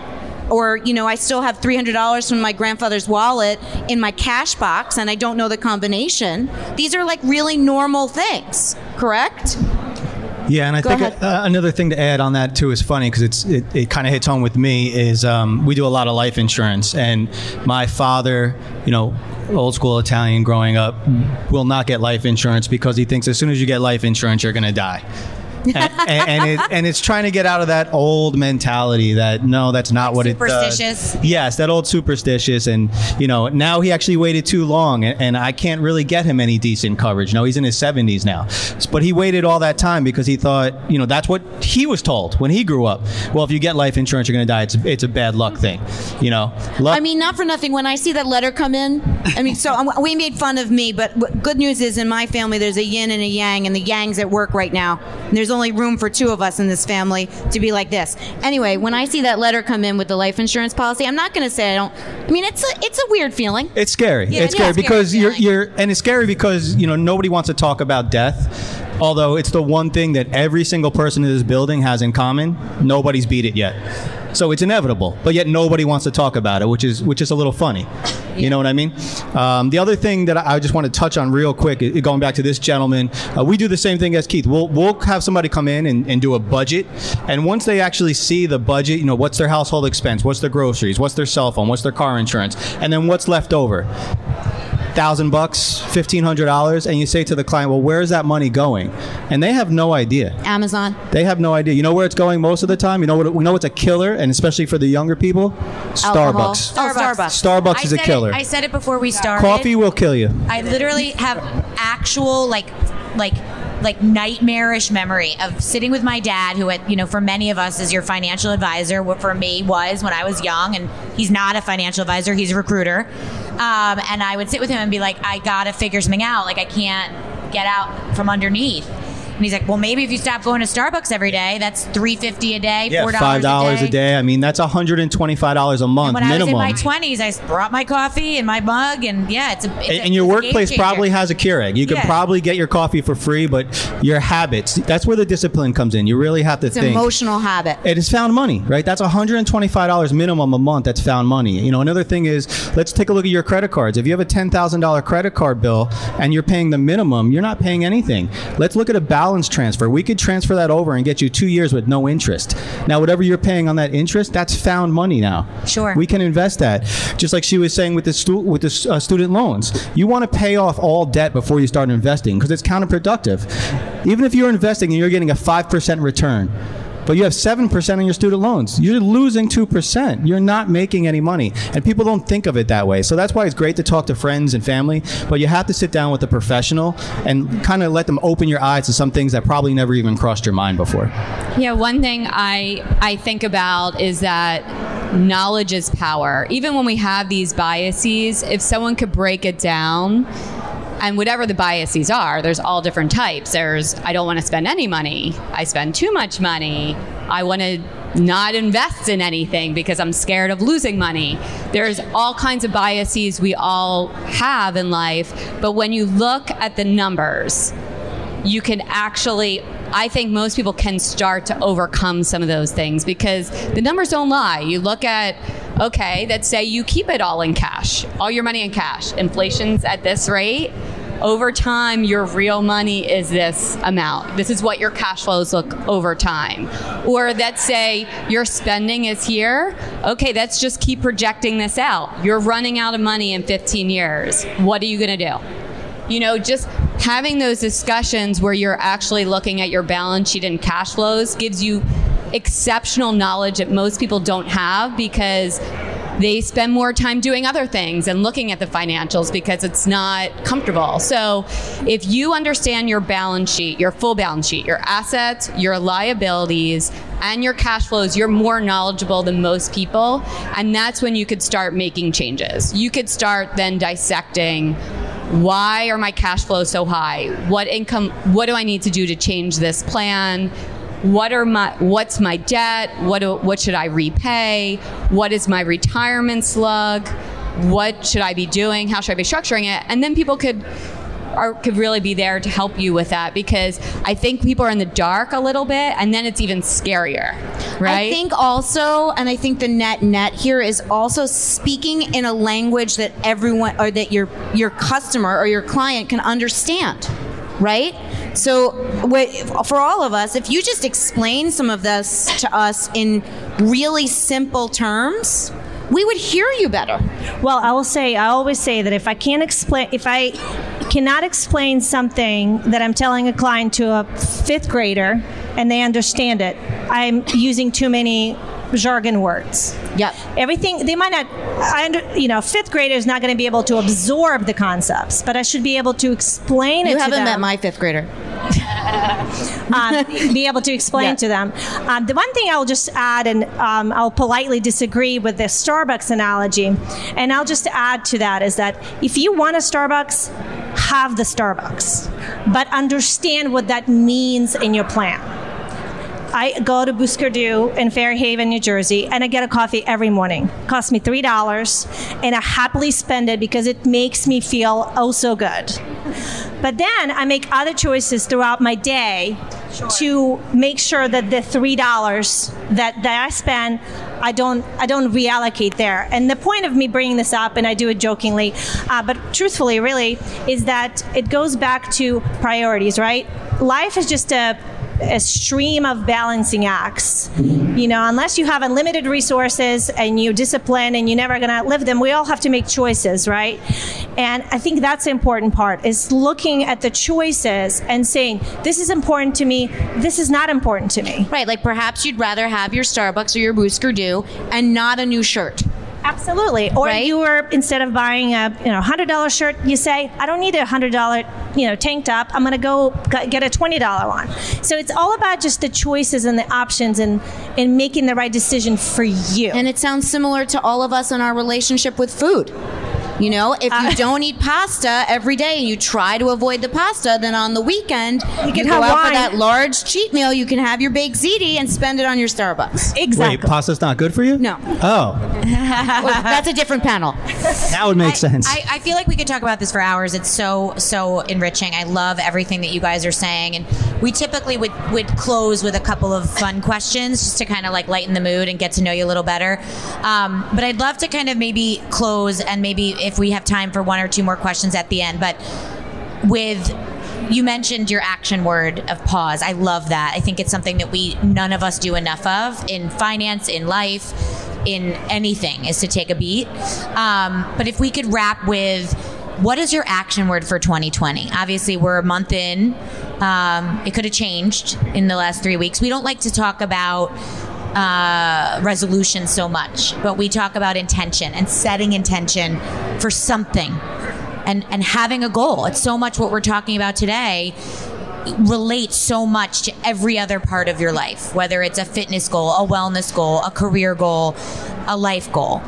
or you know i still have $300 from my grandfather's wallet in my cash box and i don't know the combination. These are like really normal things correct? Yeah, and I Go think uh, another thing to add on that too is funny because it's it, it kind of hits home with me is um, we do a lot of life insurance, and my father, you know, old school Italian growing up, will not get life insurance because he thinks as soon as you get life insurance, you're going to die and, and, it, and it's trying to get out of that old mentality that no, that's not what it superstitious? does. Yes, that old superstitious, and you know now he actually waited too long, and, and I can't really get him any decent coverage. No, he's in his 70s now, but he waited all that time because he thought you know that's what he was told when he grew up. Well, if you get life insurance, you're going to die. It's it's a bad luck thing, you know. Luck, I mean, not for nothing. When I see that letter come in, I mean, so um, we made fun of me, but good news is in my family there's a yin and a yang, and the yang's at work right now. And there's only room for two of us in this family to be like this. Anyway, when I see that letter come in with the life insurance policy, I'm not going to say I don't. I mean, it's a it's a weird feeling. It's scary. Yeah, it's scary scary because you're you're and it's scary because you know nobody wants to talk about death. Although it's the one thing that every single person in this building has in common, nobody's beat it yet. So it's inevitable, but yet nobody wants to talk about it, which is which is a little funny. You know what I mean? Um, the other thing that I just want to touch on real quick, going back to this gentleman, uh, we do the same thing as Keith. We'll we'll have somebody come in and, and do a budget, and once they actually see the budget, you know, what's their household expense, what's their groceries, what's their cell phone, what's their car insurance, and then what's left over thousand bucks, fifteen hundred dollars, and you say to the client, "Well, where is that money going?" And they have no idea. Amazon. They have no idea. You know where it's going most of the time. You know what? We know it's a killer, and especially for the younger people, Alcohol. Starbucks. Oh, Starbucks. Starbucks I is a said it- killer. I said it before we started. Coffee will kill you. I literally have actual like like like nightmarish memory of sitting with my dad who at you know for many of us is your financial advisor. What for me was when I was young and he's not a financial advisor he's a recruiter. Um, and I would sit with him and be like I gotta figure something out. Like I can't get out from underneath and he's like well maybe if you stop going to Starbucks every day that's 350 a day Yeah, $4 five dollars a day. I mean, that's hundred and twenty-five dollars a month when minimum. I was in my 20s, I brought my coffee and my mug, and yeah, it's a. It's and, a and your it's a game workplace probably has a Keurig. You can Yeah. probably get your coffee for free, but your habits, that's where the discipline comes in. You really have to It's think. emotional habit. It is found money, right? That's $125 minimum a month. That's found money. You know, another thing is, let's take a look at your credit cards. If you have a $10,000 credit card bill and you're paying the minimum, you're not paying anything. Let's look at a balance transfer. We could transfer that over and get you two years with no interest. Now, whatever you're paying on that interest, that's found money now. Sure. We can invest that. Just like she was saying with the stu- with the uh, student loans, you want to pay off all debt before you start investing because it's counterproductive. Even if you're investing and you're getting a five percent return. But you have 7% on your student loans. You're losing 2%. You're not making any money. And people don't think of it that way. So that's why it's great to talk to friends and family. But you have to sit down with a professional and kind of let them open your eyes to some things that probably never even crossed your mind before. Yeah, one thing I I think about is that knowledge is power. Even when we have these biases, if someone could break it down and whatever the biases are, there's all different types. There's I don't want to spend any money. I spend too much money. I want to not invest in anything because I'm scared of losing money. There's all kinds of biases we all have in life, but when you look at the numbers, you can actually I think most people can start to overcome some of those things because the numbers don't lie. You look at okay, let's say you keep it all in cash, all your money in cash. Inflation's at this rate. Over time, your real money is this amount. This is what your cash flows look over time. Or let's say your spending is here. Okay, let's just keep projecting this out. You're running out of money in 15 years. What are you going to do? you know, just having those discussions where you're actually looking at your balance sheet and cash flows gives you exceptional knowledge that most people don't have because they spend more time doing other things and looking at the financials because it's not comfortable. So, if you understand your balance sheet, your full balance sheet, your assets, your liabilities, and your cash flows, you're more knowledgeable than most people. And that's when you could start making changes. You could start then dissecting why are my cash flows so high? What income what do I need to do to change this plan? What are my what's my debt? What do, what should I repay? What is my retirement slug? What should I be doing? How should I be structuring it? And then people could are, could really be there to help you with that because I think people are in the dark a little bit and then it's even scarier, right? I think also, and I think the net net here is also speaking in a language that everyone or that your your customer or your client can understand, right? So, for all of us, if you just explain some of this to us in really simple terms, we would hear you better. Well, I will say, I always say that if I can't explain, if I cannot explain something that I'm telling a client to a fifth grader and they understand it. I'm using too many jargon words. Yep. Everything they might not. I under, you know, fifth grader is not going to be able to absorb the concepts, but I should be able to explain it. You haven't them met my fifth grader. um, be able to explain Yeah. to them. Um, the one thing I'll just add, and um, I'll politely disagree with the Starbucks analogy, and I'll just add to that is that if you want a Starbucks, have the Starbucks, but understand what that means in your plan. I go to Booskerdoo in Fairhaven, New Jersey, and I get a coffee every morning. It costs me three dollars, and I happily spend it because it makes me feel oh so good. But then I make other choices throughout my day to make sure that the three dollars that, that I spend, I don't I don't reallocate there. And the point of me bringing this up, and I do it jokingly, uh, but truthfully, really, is that it goes back to priorities. Right? Life is just a a stream of balancing acts. You know, unless you have unlimited resources and you discipline and you're never going to live them, we all have to make choices, right? And I think that's the important part is looking at the choices and saying, this is important to me, this is not important to me. Right, like perhaps you'd rather have your Starbucks or your Booskerdoo and not a new shirt. Absolutely. Or Right? you were instead of buying a you know hundred dollar shirt, you say, I don't need a hundred dollar you know tank top. I'm going to go get a twenty dollar one. So it's all about just the choices and the options and and making the right decision for you. And it sounds similar to all of us in our relationship with food. You know, if Uh, you don't eat pasta every day and you try to avoid the pasta, then on the weekend you can go have out for that large cheat meal. You can have your baked ziti and spend it on your Starbucks. exactly. Wait, pasta's not good for you? No. Oh, Well, that's a different panel. that would make sense. I, I feel like we could talk about this for hours. It's so so enriching. I love everything that you guys are saying, and we typically would would close with a couple of fun questions just to kind of like lighten the mood and get to know you a little better. Um, but I'd love to kind of maybe close and maybe if we have time for one or two more questions at the end, but with you mentioned your action word of pause. I love that. I think it's something that we none of us do enough of in finance, in life, in anything is to take a beat. Um, but if we could wrap with what is your action word for 2020? Obviously, we're a month in. Um, it could have changed in the last three weeks. We don't like to talk about uh, resolution so much, but we talk about intention and setting intention for something and, and having a goal. It's so much what we're talking about today relates so much to every other part of your life, whether it's a fitness goal, a wellness goal, a career goal, a life goal,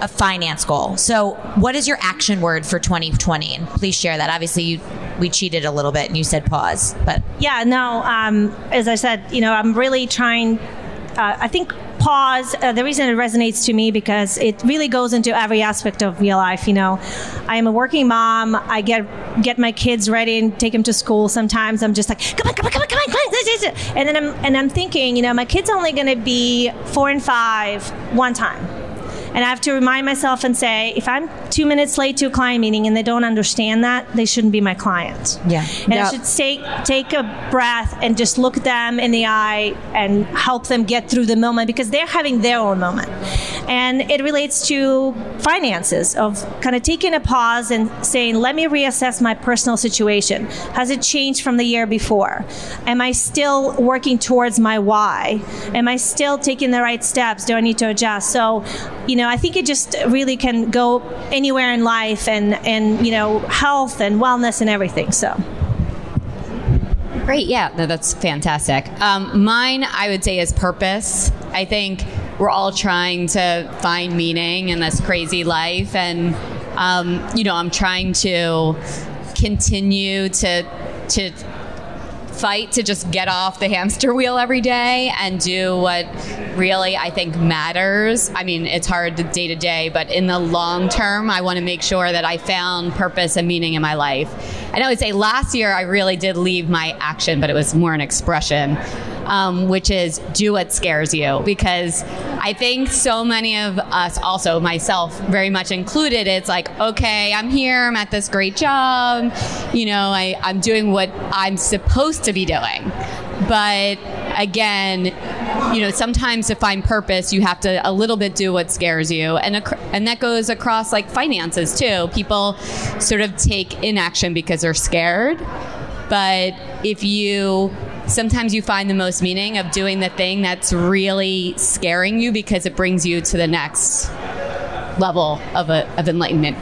a finance goal. So, what is your action word for 2020? And please share that. Obviously, you we cheated a little bit and you said pause, but Yeah, no. Um, as I said, you know, I'm really trying. Uh, I think pause. Uh, the reason it resonates to me because it really goes into every aspect of your life. You know, I am a working mom. I get get my kids ready and take them to school. Sometimes I'm just like, come on, come on, come on, come on, come on. this, this, this." And then I'm and I'm thinking, you know, my kid's only going to be four and five one time. And I have to remind myself and say, if I'm two minutes late to a client meeting and they don't understand that, they shouldn't be my client. Yeah. And Yep. I should take take a breath and just look them in the eye and help them get through the moment because they're having their own moment. And it relates to finances of kind of taking a pause and saying, let me reassess my personal situation. Has it changed from the year before? Am I still working towards my why? Am I still taking the right steps? Do I need to adjust? So, you know, I think it just really can go anywhere in life and, and you know, health and wellness and everything. So. Great, yeah, no, that's fantastic. Um, mine, I would say, is purpose. I think we're all trying to find meaning in this crazy life, and um, you know, I'm trying to continue to to fight to just get off the hamster wheel every day and do what really I think matters. I mean, it's hard day to day, but in the long term, I want to make sure that I found purpose and meaning in my life. And I would say last year I really did leave my action, but it was more an expression. Um, which is do what scares you because I think so many of us, also myself very much included, it's like, okay, I'm here, I'm at this great job, you know, I, I'm doing what I'm supposed to be doing. But again, you know, sometimes to find purpose, you have to a little bit do what scares you, and ac- and that goes across like finances too. People sort of take inaction because they're scared, but if you sometimes you find the most meaning of doing the thing that's really scaring you because it brings you to the next level of, a, of enlightenment.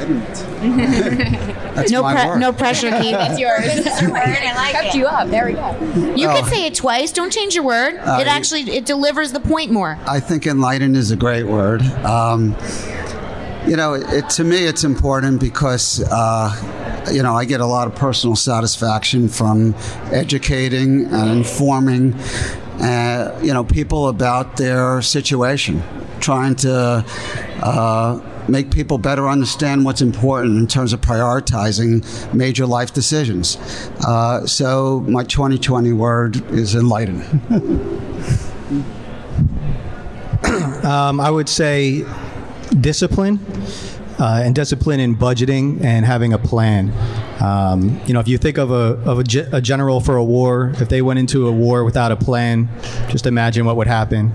enlightenment. That's No, my pre- word. no pressure, Keith. It's yours. I like Kept it. you up. There we go. You Oh. could say it twice. Don't change your word. Uh, it actually it delivers the point more. I think enlightened is a great word. Um, you know, it, to me, it's important because, uh, you know, I get a lot of personal satisfaction from educating and informing, uh, you know, people about their situation, trying to uh, make people better understand what's important in terms of prioritizing major life decisions. Uh, so, my 2020 word is enlightened. Um, I would say discipline. Uh, and discipline in budgeting and having a plan. Um, you know, if you think of a of a, ge- a general for a war, if they went into a war without a plan, just imagine what would happen.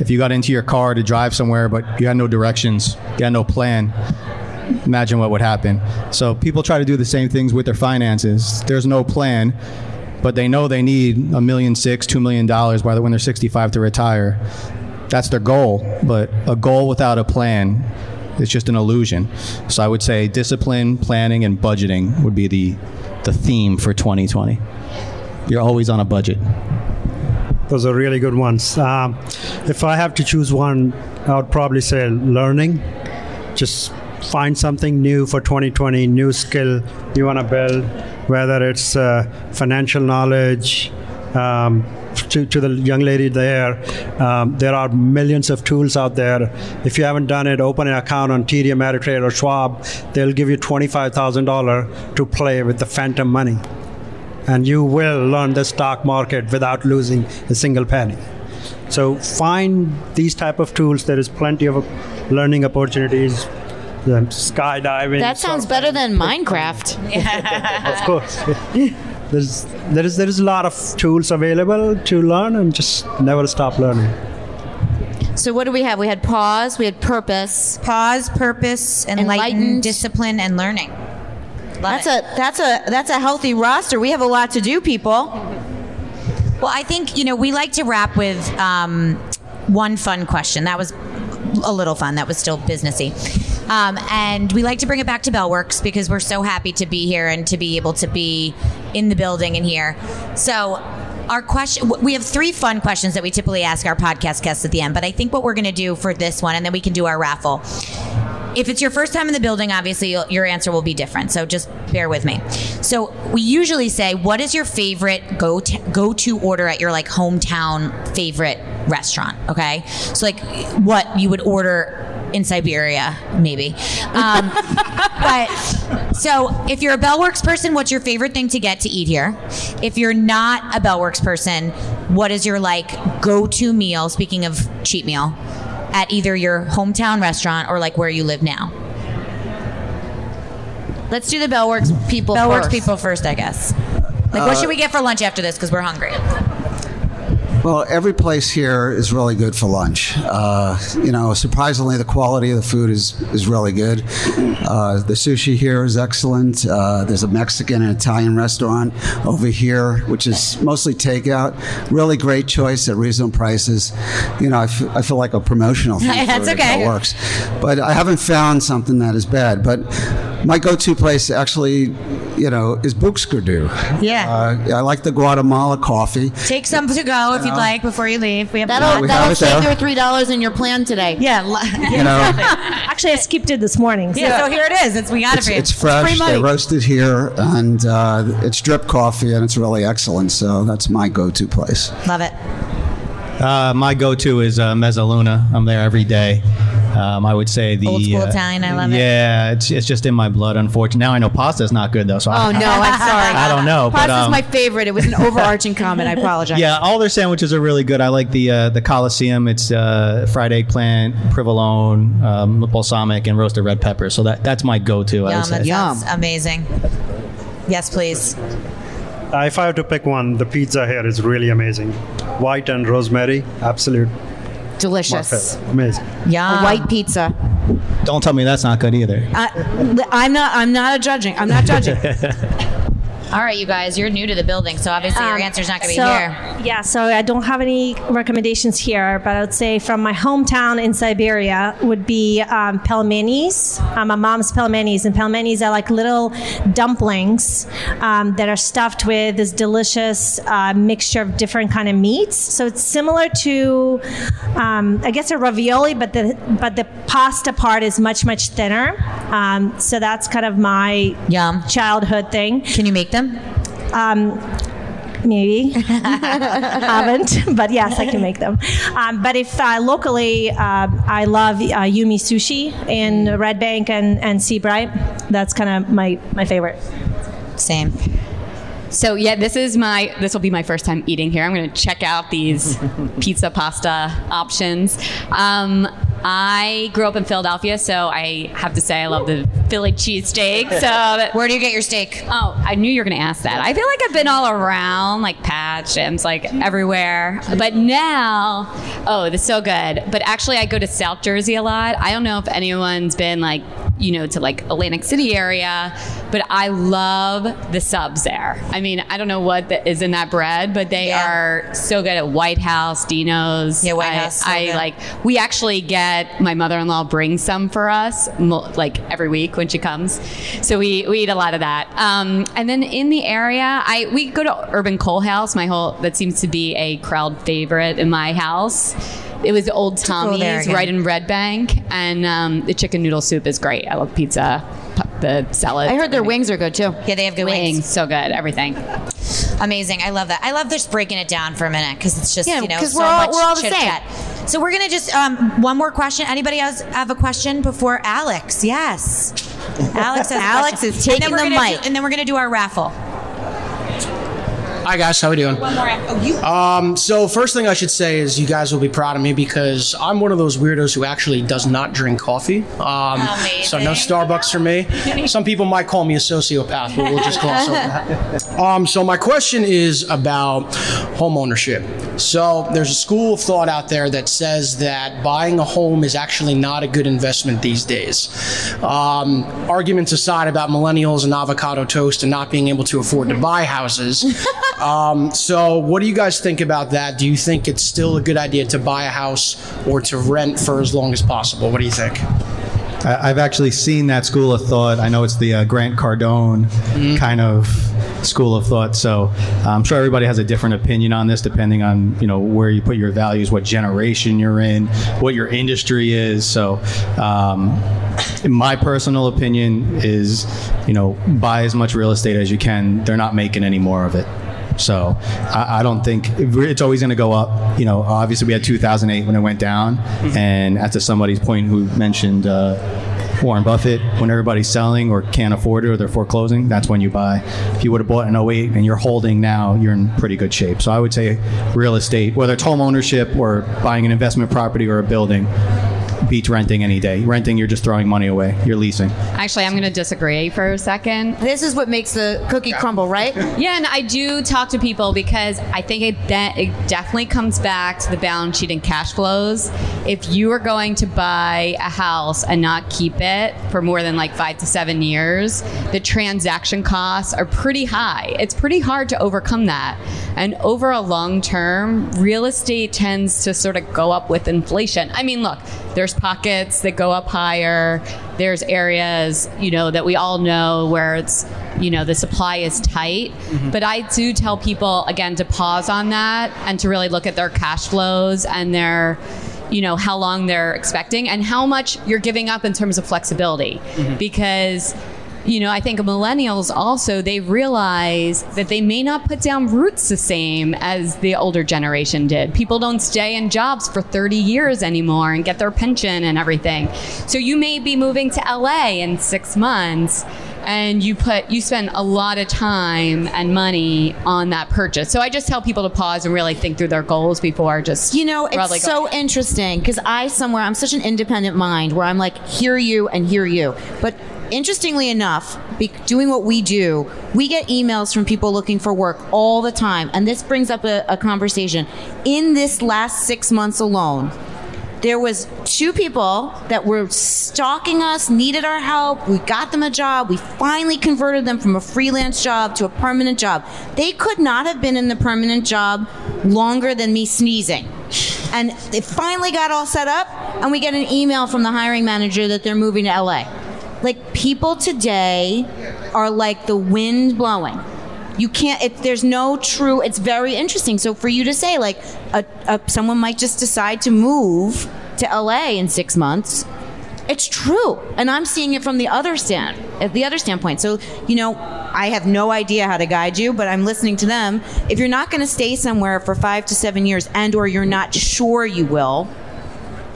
If you got into your car to drive somewhere, but you had no directions, you had no plan, imagine what would happen. So people try to do the same things with their finances. There's no plan, but they know they need a million six, two million dollars by the when they're 65 to retire. That's their goal, but a goal without a plan is just an illusion. So I would say discipline, planning, and budgeting would be the the theme for 2020. You're always on a budget. Those are really good ones. Um, if I have to choose one, I would probably say learning. Just find something new for 2020, new skill you want to build, whether it's uh, financial knowledge. Um, to, to the young lady there, um, there are millions of tools out there. If you haven't done it, open an account on TD Ameritrade or Schwab. They'll give you $25,000 to play with the phantom money and you will learn the stock market without losing a single penny. So find these type of tools. There is plenty of learning opportunities. um, skydiving. That sounds surfing. better than Minecraft. Of course. There's, there is there is a lot of tools available to learn and just never stop learning. So what do we have? We had pause. We had purpose. Pause, purpose, enlightened, Enlightened. discipline, and learning. Love That's it. a that's a that's a healthy roster. We have a lot to do, people. Well, I think you know we like to wrap with um, one fun question. That was a little fun. That was still businessy. Um, and we like to bring it back to Bellworks because we're so happy to be here and to be able to be in the building and here. So, our question we have three fun questions that we typically ask our podcast guests at the end, but I think what we're going to do for this one, and then we can do our raffle. If it's your first time in the building, obviously your answer will be different. So just bear with me. So we usually say, "What is your favorite go to, go to order at your like hometown favorite restaurant?" Okay, so like what you would order in Siberia, maybe. Um, but so if you're a Bellworks person, what's your favorite thing to get to eat here? If you're not a Bellworks person, what is your like go to meal? Speaking of cheap meal at either your hometown restaurant or like where you live now. Let's do the Bellworks people. Bellworks first. people first, I guess. Like, what should we get for lunch after this? Because we're hungry. Well, every place here is really good for lunch. Uh, you know, surprisingly, the quality of the food is, is really good. Uh, the sushi here is excellent. Uh, there's a Mexican and Italian restaurant over here, which is mostly takeout. Really great choice at reasonable prices. You know, I, f- I feel like a promotional thing. That's okay. It works. But I haven't found something that is bad. But my go-to place actually, you know, is Booskerdoo. Yeah. Uh, I like the Guatemala coffee. Take some to go if you'd like before you leave. We have That'll, we that'll have it save there. your three dollars in your plan today. yeah. You know. Actually, I skipped it this morning. so- Yeah, so here it is. It's we got it It's, for you. it's fresh. free money. They roast it here, and uh, it's drip coffee, and it's really excellent. So that's my go-to place. Love it. Uh, my go-to is uh, Mezzaluna. I'm there every day. Um, I would say the Old school uh, Italian, I love it. Yeah, it's, it's just in my blood. Unfortunately, now I know pasta's not good though. So Oh I, no, I'm sorry. I don't know. but, Pasta's um, my favorite. It was an overarching comment. I apologize. Yeah, all their sandwiches are really good. I like the uh, the Coliseum. It's uh, fried eggplant, provolone, um, balsamic, and roasted red pepper. So that that's my go-to. I Yum. would say. Yum. sounds amazing. Yes, please. Uh, if I have to pick one, the pizza here is really amazing. White and rosemary, absolute my Delicious. favorite. Amazing. Yeah. White pizza. Don't tell me that's not good either. I, I'm not. I'm not a judging. I'm not judging. All right, you guys, you're new to the building, so obviously your Um, answer's not going to so, be here. Yeah, so I don't have any recommendations here, but I would say from my hometown in Siberia would be um, pelmenis. Uh, my mom's pelmenis, and pelmenis are like little dumplings um, that are stuffed with this delicious uh, mixture of different kind of meats. So it's similar to, um, I guess, a ravioli, but the but the pasta part is much much thinner. Um, so that's kind of my Yum. childhood thing. Can you make them? Um, maybe haven't, but yes, I can make them. Um, but if uh, locally, um I love uh, Yumi Sushi in Red Bank and and Seabright. That's kind of my my favorite. Same. So yeah, this is my this will be my first time eating here. I'm going to check out these pizza pasta options. Um, I grew up in Philadelphia, so I have to say I love the Philly cheesesteak. So Where do you get your steak? oh, I knew you were going to ask that. I feel like I've been all around, like Pat's, Jim's, like everywhere. But now, oh, this is so good. But actually, I go to South Jersey a lot. I don't know if anyone's been like you know, to like Atlantic City area. But I love the subs there. I mean, I don't know what the, is in that bread, but they Yeah. are so good at White House, Dino's. Yeah, White I, House, so I good. like. We actually get my mother-in-law brings some for us like every week when she comes. So we we eat a lot of that. Um, and then in the area, I we go to Urban Coal House. My whole that seems to be a crowd favorite in my house. It was Old go Tommy's right in Red Bank, and um, the chicken noodle soup is great. I love pizza, pu- the salad. I heard their wings are good too. Yeah, they have good wings wings. so good. Everything. Amazing. I love that. I love just breaking it down for a minute because it's just Yeah, you know 'cause so we're all- much we're all the same. So we're gonna just um, one more question. Anybody else have a question before Alex? Yes. Alex has Alex question. is taking and then the mic. do- and then we're gonna do our raffle. Hi guys, how we doing? One more. Oh, you. Um, so first thing I should say is you guys will be proud of me because I'm one of those weirdos who actually does not drink coffee. Um, so no Starbucks for me. Some people might call me a sociopath, but we'll just gloss over that. Um, so my question is about home ownership. So there's a school of thought out there that says that buying a home is actually not a good investment these days. Um, arguments aside about millennials and avocado toast and not being able to afford to buy houses. Um, so, what do you guys think about that? Do you think it's still a good idea to buy a house or to rent for as long as possible? What do you think? I've actually seen that school of thought. I know it's the uh, Grant Cardone kind of school of thought. So I'm sure everybody has a different opinion on this, depending on you know where you put your values, what generation you're in, what your industry is. So. Um, in my personal opinion is, you know, buy as much real estate as you can. They're not making any more of it. So I, I don't think it's always going to go up. You know, obviously we had 2008 when it went down, and as to somebody's point who mentioned uh, Warren Buffett, when everybody's selling or can't afford it or they're foreclosing, that's when you buy. If you would have bought in 08 and you're holding now, you're in pretty good shape. So I would say real estate, whether it's home ownership or buying an investment property or a building, beats renting any day. Renting, you're just throwing money away. You're leasing. Actually, I'm going to disagree for a second. This is what makes the cookie crumble, right? Yeah, and I do talk to people because I think it, de- it definitely comes back to the balance sheet and cash flows. If you are going to buy a house and not keep it for more than like five to seven years, the transaction costs are pretty high. It's pretty hard to overcome that. And over a long term, real estate tends to sort of go up with inflation. I mean, look, there's pockets that go up higher. There's areas, you know, that we all know where it's, you know, the supply is tight. Mm-hmm. But I do tell people, again, to pause on that and to really look at their cash flows and their, you know, how long they're expecting and how much you're giving up in terms of flexibility. Mm-hmm. Because, you know, I think millennials also they realize that they may not put down roots the same as the older generation did. People don't stay in jobs for 30 years anymore and get their pension and everything. So you may be moving to LA in 6 months and you put you spend a lot of time and money on that purchase. So I just tell people to pause and really think through their goals before just You know, it's going. so interesting because I somewhere I'm such an independent mind where I'm like hear you and hear you. But interestingly enough, be, doing what we do, we get emails from people looking for work all the time, and this brings up a, a conversation. In this last six months alone, There was two people that were stalking us, needed our help. We got them a job. We finally converted them from a freelance job to a permanent job. They could not have been in the permanent job longer than me sneezing. And they finally got all set up, and we get an email from the hiring manager that they're moving to LA. Like people today are like the wind blowing. You can't. It, there's no true. It's very interesting. So for you to say like, a, a, someone might just decide to move to LA in six months. It's true, and I'm seeing it from the other stand, the other standpoint. So you know, I have no idea how to guide you, but I'm listening to them. If you're not going to stay somewhere for five to seven years, and or you're not sure you will,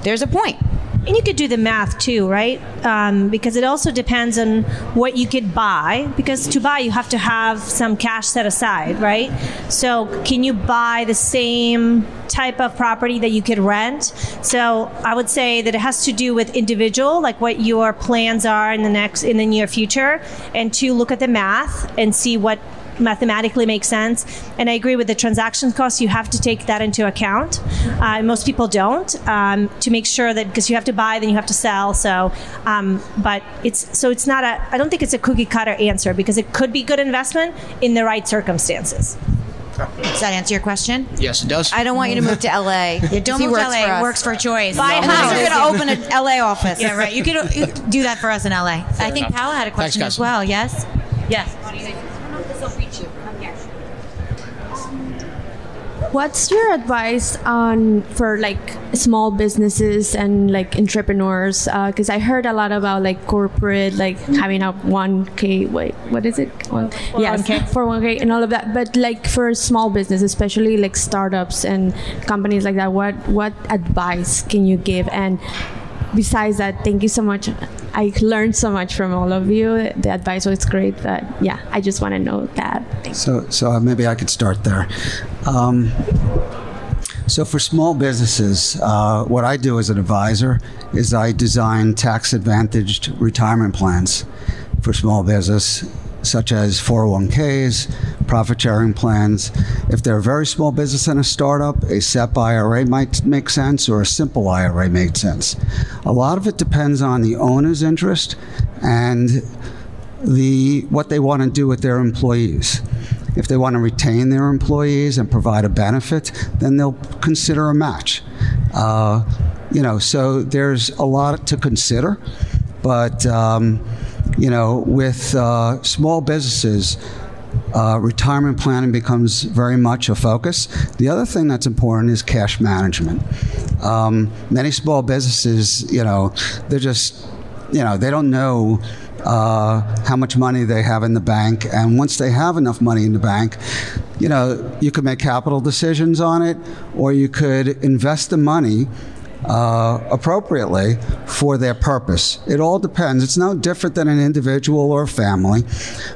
there's a point. And you could do the math too, right? Um, because it also depends on what you could buy. Because to buy, you have to have some cash set aside, right? So, can you buy the same type of property that you could rent? So, I would say that it has to do with individual, like what your plans are in the next in the near future, and to look at the math and see what mathematically makes sense. And I agree with the transaction costs. You have to take that into account. Uh, most people don't um, to make sure that because you have to buy, then you have to sell. So, um, but it's so it's not a. I don't think it's a cookie cutter answer because it could be good investment in the right circumstances. Does that answer your question? Yes, it does. I don't want you to move to LA. Yeah, don't move to works LA. for us. Works for choice. Buy a No. house. We're going to open an LA office. Yeah, right. You could do that for us in LA. I think enough. Paula had a question guys. as well. Yes. Yes. What's your advice on for like small businesses and like entrepreneurs? Uh, because I heard a lot about like corporate, like having a one k. Wait, what is it? One, yes, 401k. for one k and all of that. But like for small business, especially like startups and companies like that, what what advice can you give? And besides that, thank you so much. I learned so much from all of you. The advice was great. But yeah, I just want to know that. So, so maybe I could start there. Um, so, for small businesses, uh, what I do as an advisor is I design tax advantaged retirement plans for small business, such as 401ks, profit sharing plans. If they're a very small business and a startup, a SEP IRA might make sense or a simple IRA makes sense. A lot of it depends on the owner's interest and the what they want to do with their employees. If they want to retain their employees and provide a benefit, then they'll consider a match. Uh, you know, so there's a lot to consider, but um, you know, with uh, small businesses. Uh, retirement planning becomes very much a focus. The other thing that's important is cash management. Um, many small businesses, you know, they're just you know, they don't know uh, how much money they have in the bank. And once they have enough money in the bank, you know, you could make capital decisions on it, or you could invest the money uh, appropriately for their purpose. It all depends. It's no different than an individual or a family,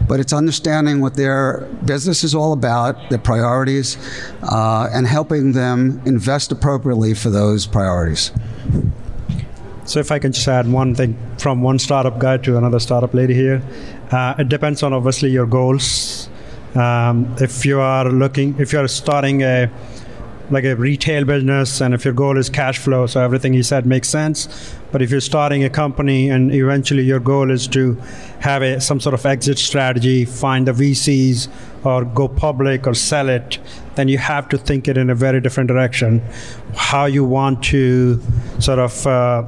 but it's understanding what their business is all about, their priorities, uh, and helping them invest appropriately for those priorities. So if I can just add one thing from one startup guy to another startup lady here, uh, it depends on obviously your goals. Um, if you are looking, if you are starting a like a retail business, and if your goal is cash flow, so everything he said makes sense. But if you're starting a company and eventually your goal is to have a, some sort of exit strategy, find the VCs, or go public or sell it, then you have to think it in a very different direction. How you want to sort of uh,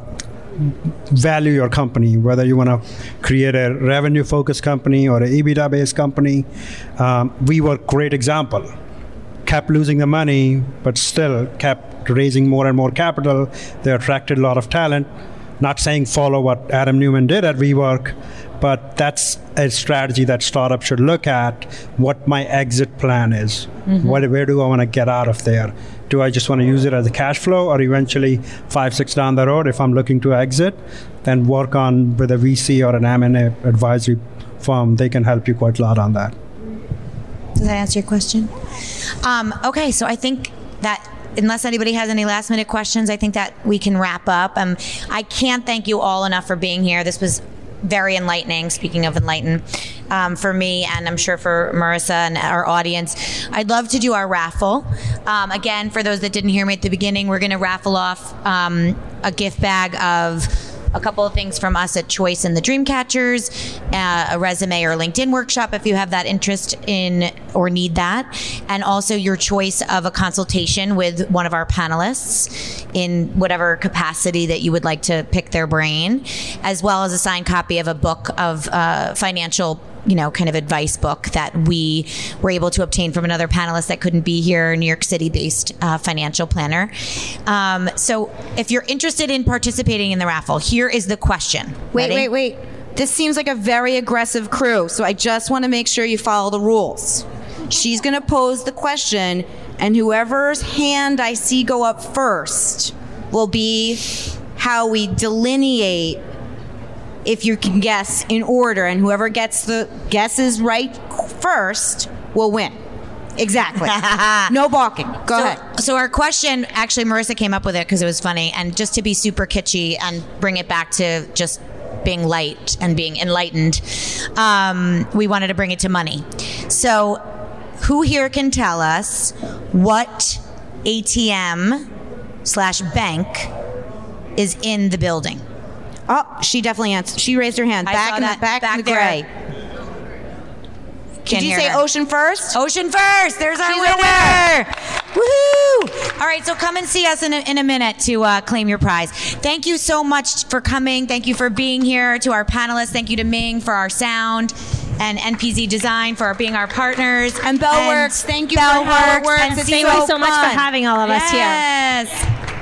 value your company, whether you want to create a revenue focused company or an EBITDA based company. Um, WeWork great example. Kept losing the money, but still kept raising more and more capital. They attracted a lot of talent. Not saying follow what Adam Neumann did at WeWork, but that's a strategy that startups should look at. What my exit plan is. Mm-hmm. What, where do I want to get out of there? Do I just want to use it as a cash flow, or eventually five, six down the road, if I'm looking to exit, then work on with a VC or an M&A advisory firm. They can help you quite a lot on that. Does that answer your question? Um, okay, so I think that unless anybody has any last minute questions, I think that we can wrap up. Um, I can't thank you all enough for being here. This was very enlightening. Speaking of enlighten, um, for me and I'm sure for Marissa and our audience, I'd love to do our raffle. Um, again, for those that didn't hear me at the beginning, we're going to raffle off um, a gift bag of a couple of things from us at Choice and the Dreamcatchers, uh, a resume or LinkedIn workshop if you have that interest in or need that, and also your choice of a consultation with one of our panelists in whatever capacity that you would like to pick their brain, as well as a signed copy of a book of uh, financial you know, kind of advice book that we were able to obtain from another panelist that couldn't be here, New York City based uh, financial planner. Um, so if you're interested in participating in the raffle, here is the question. Wait, Ready? wait, wait. This seems like a very aggressive crew, so I just want to make sure you follow the rules. She's going to pose the question, and whoever's hand I see go up first will be how we delineate if you can guess in order, and whoever gets the guesses right first will win. Exactly. no balking. Go so, ahead. So our question, actually, Marissa came up with it because it was funny, and just to be super kitschy and bring it back to just being light and being enlightened, um, we wanted to bring it to money. So, who here can tell us what ATM slash bank is in the building? Oh, she definitely answered. She raised her hand. I back saw in that. the back, Back in the there. gray. Can't Did you say her. OceanFirst? Ocean first. There's our She's a winner. Woohoo! All right, so come and see us in a, in a minute to uh, claim your prize. Thank you so much for coming. Thank you for being here. To our panelists, thank you to Ming for our sound. And NPZ Design for being our partners. And Bell Works, thank you for Bell Works, Howard Works. and Thank you so much for having all of us here. Yes.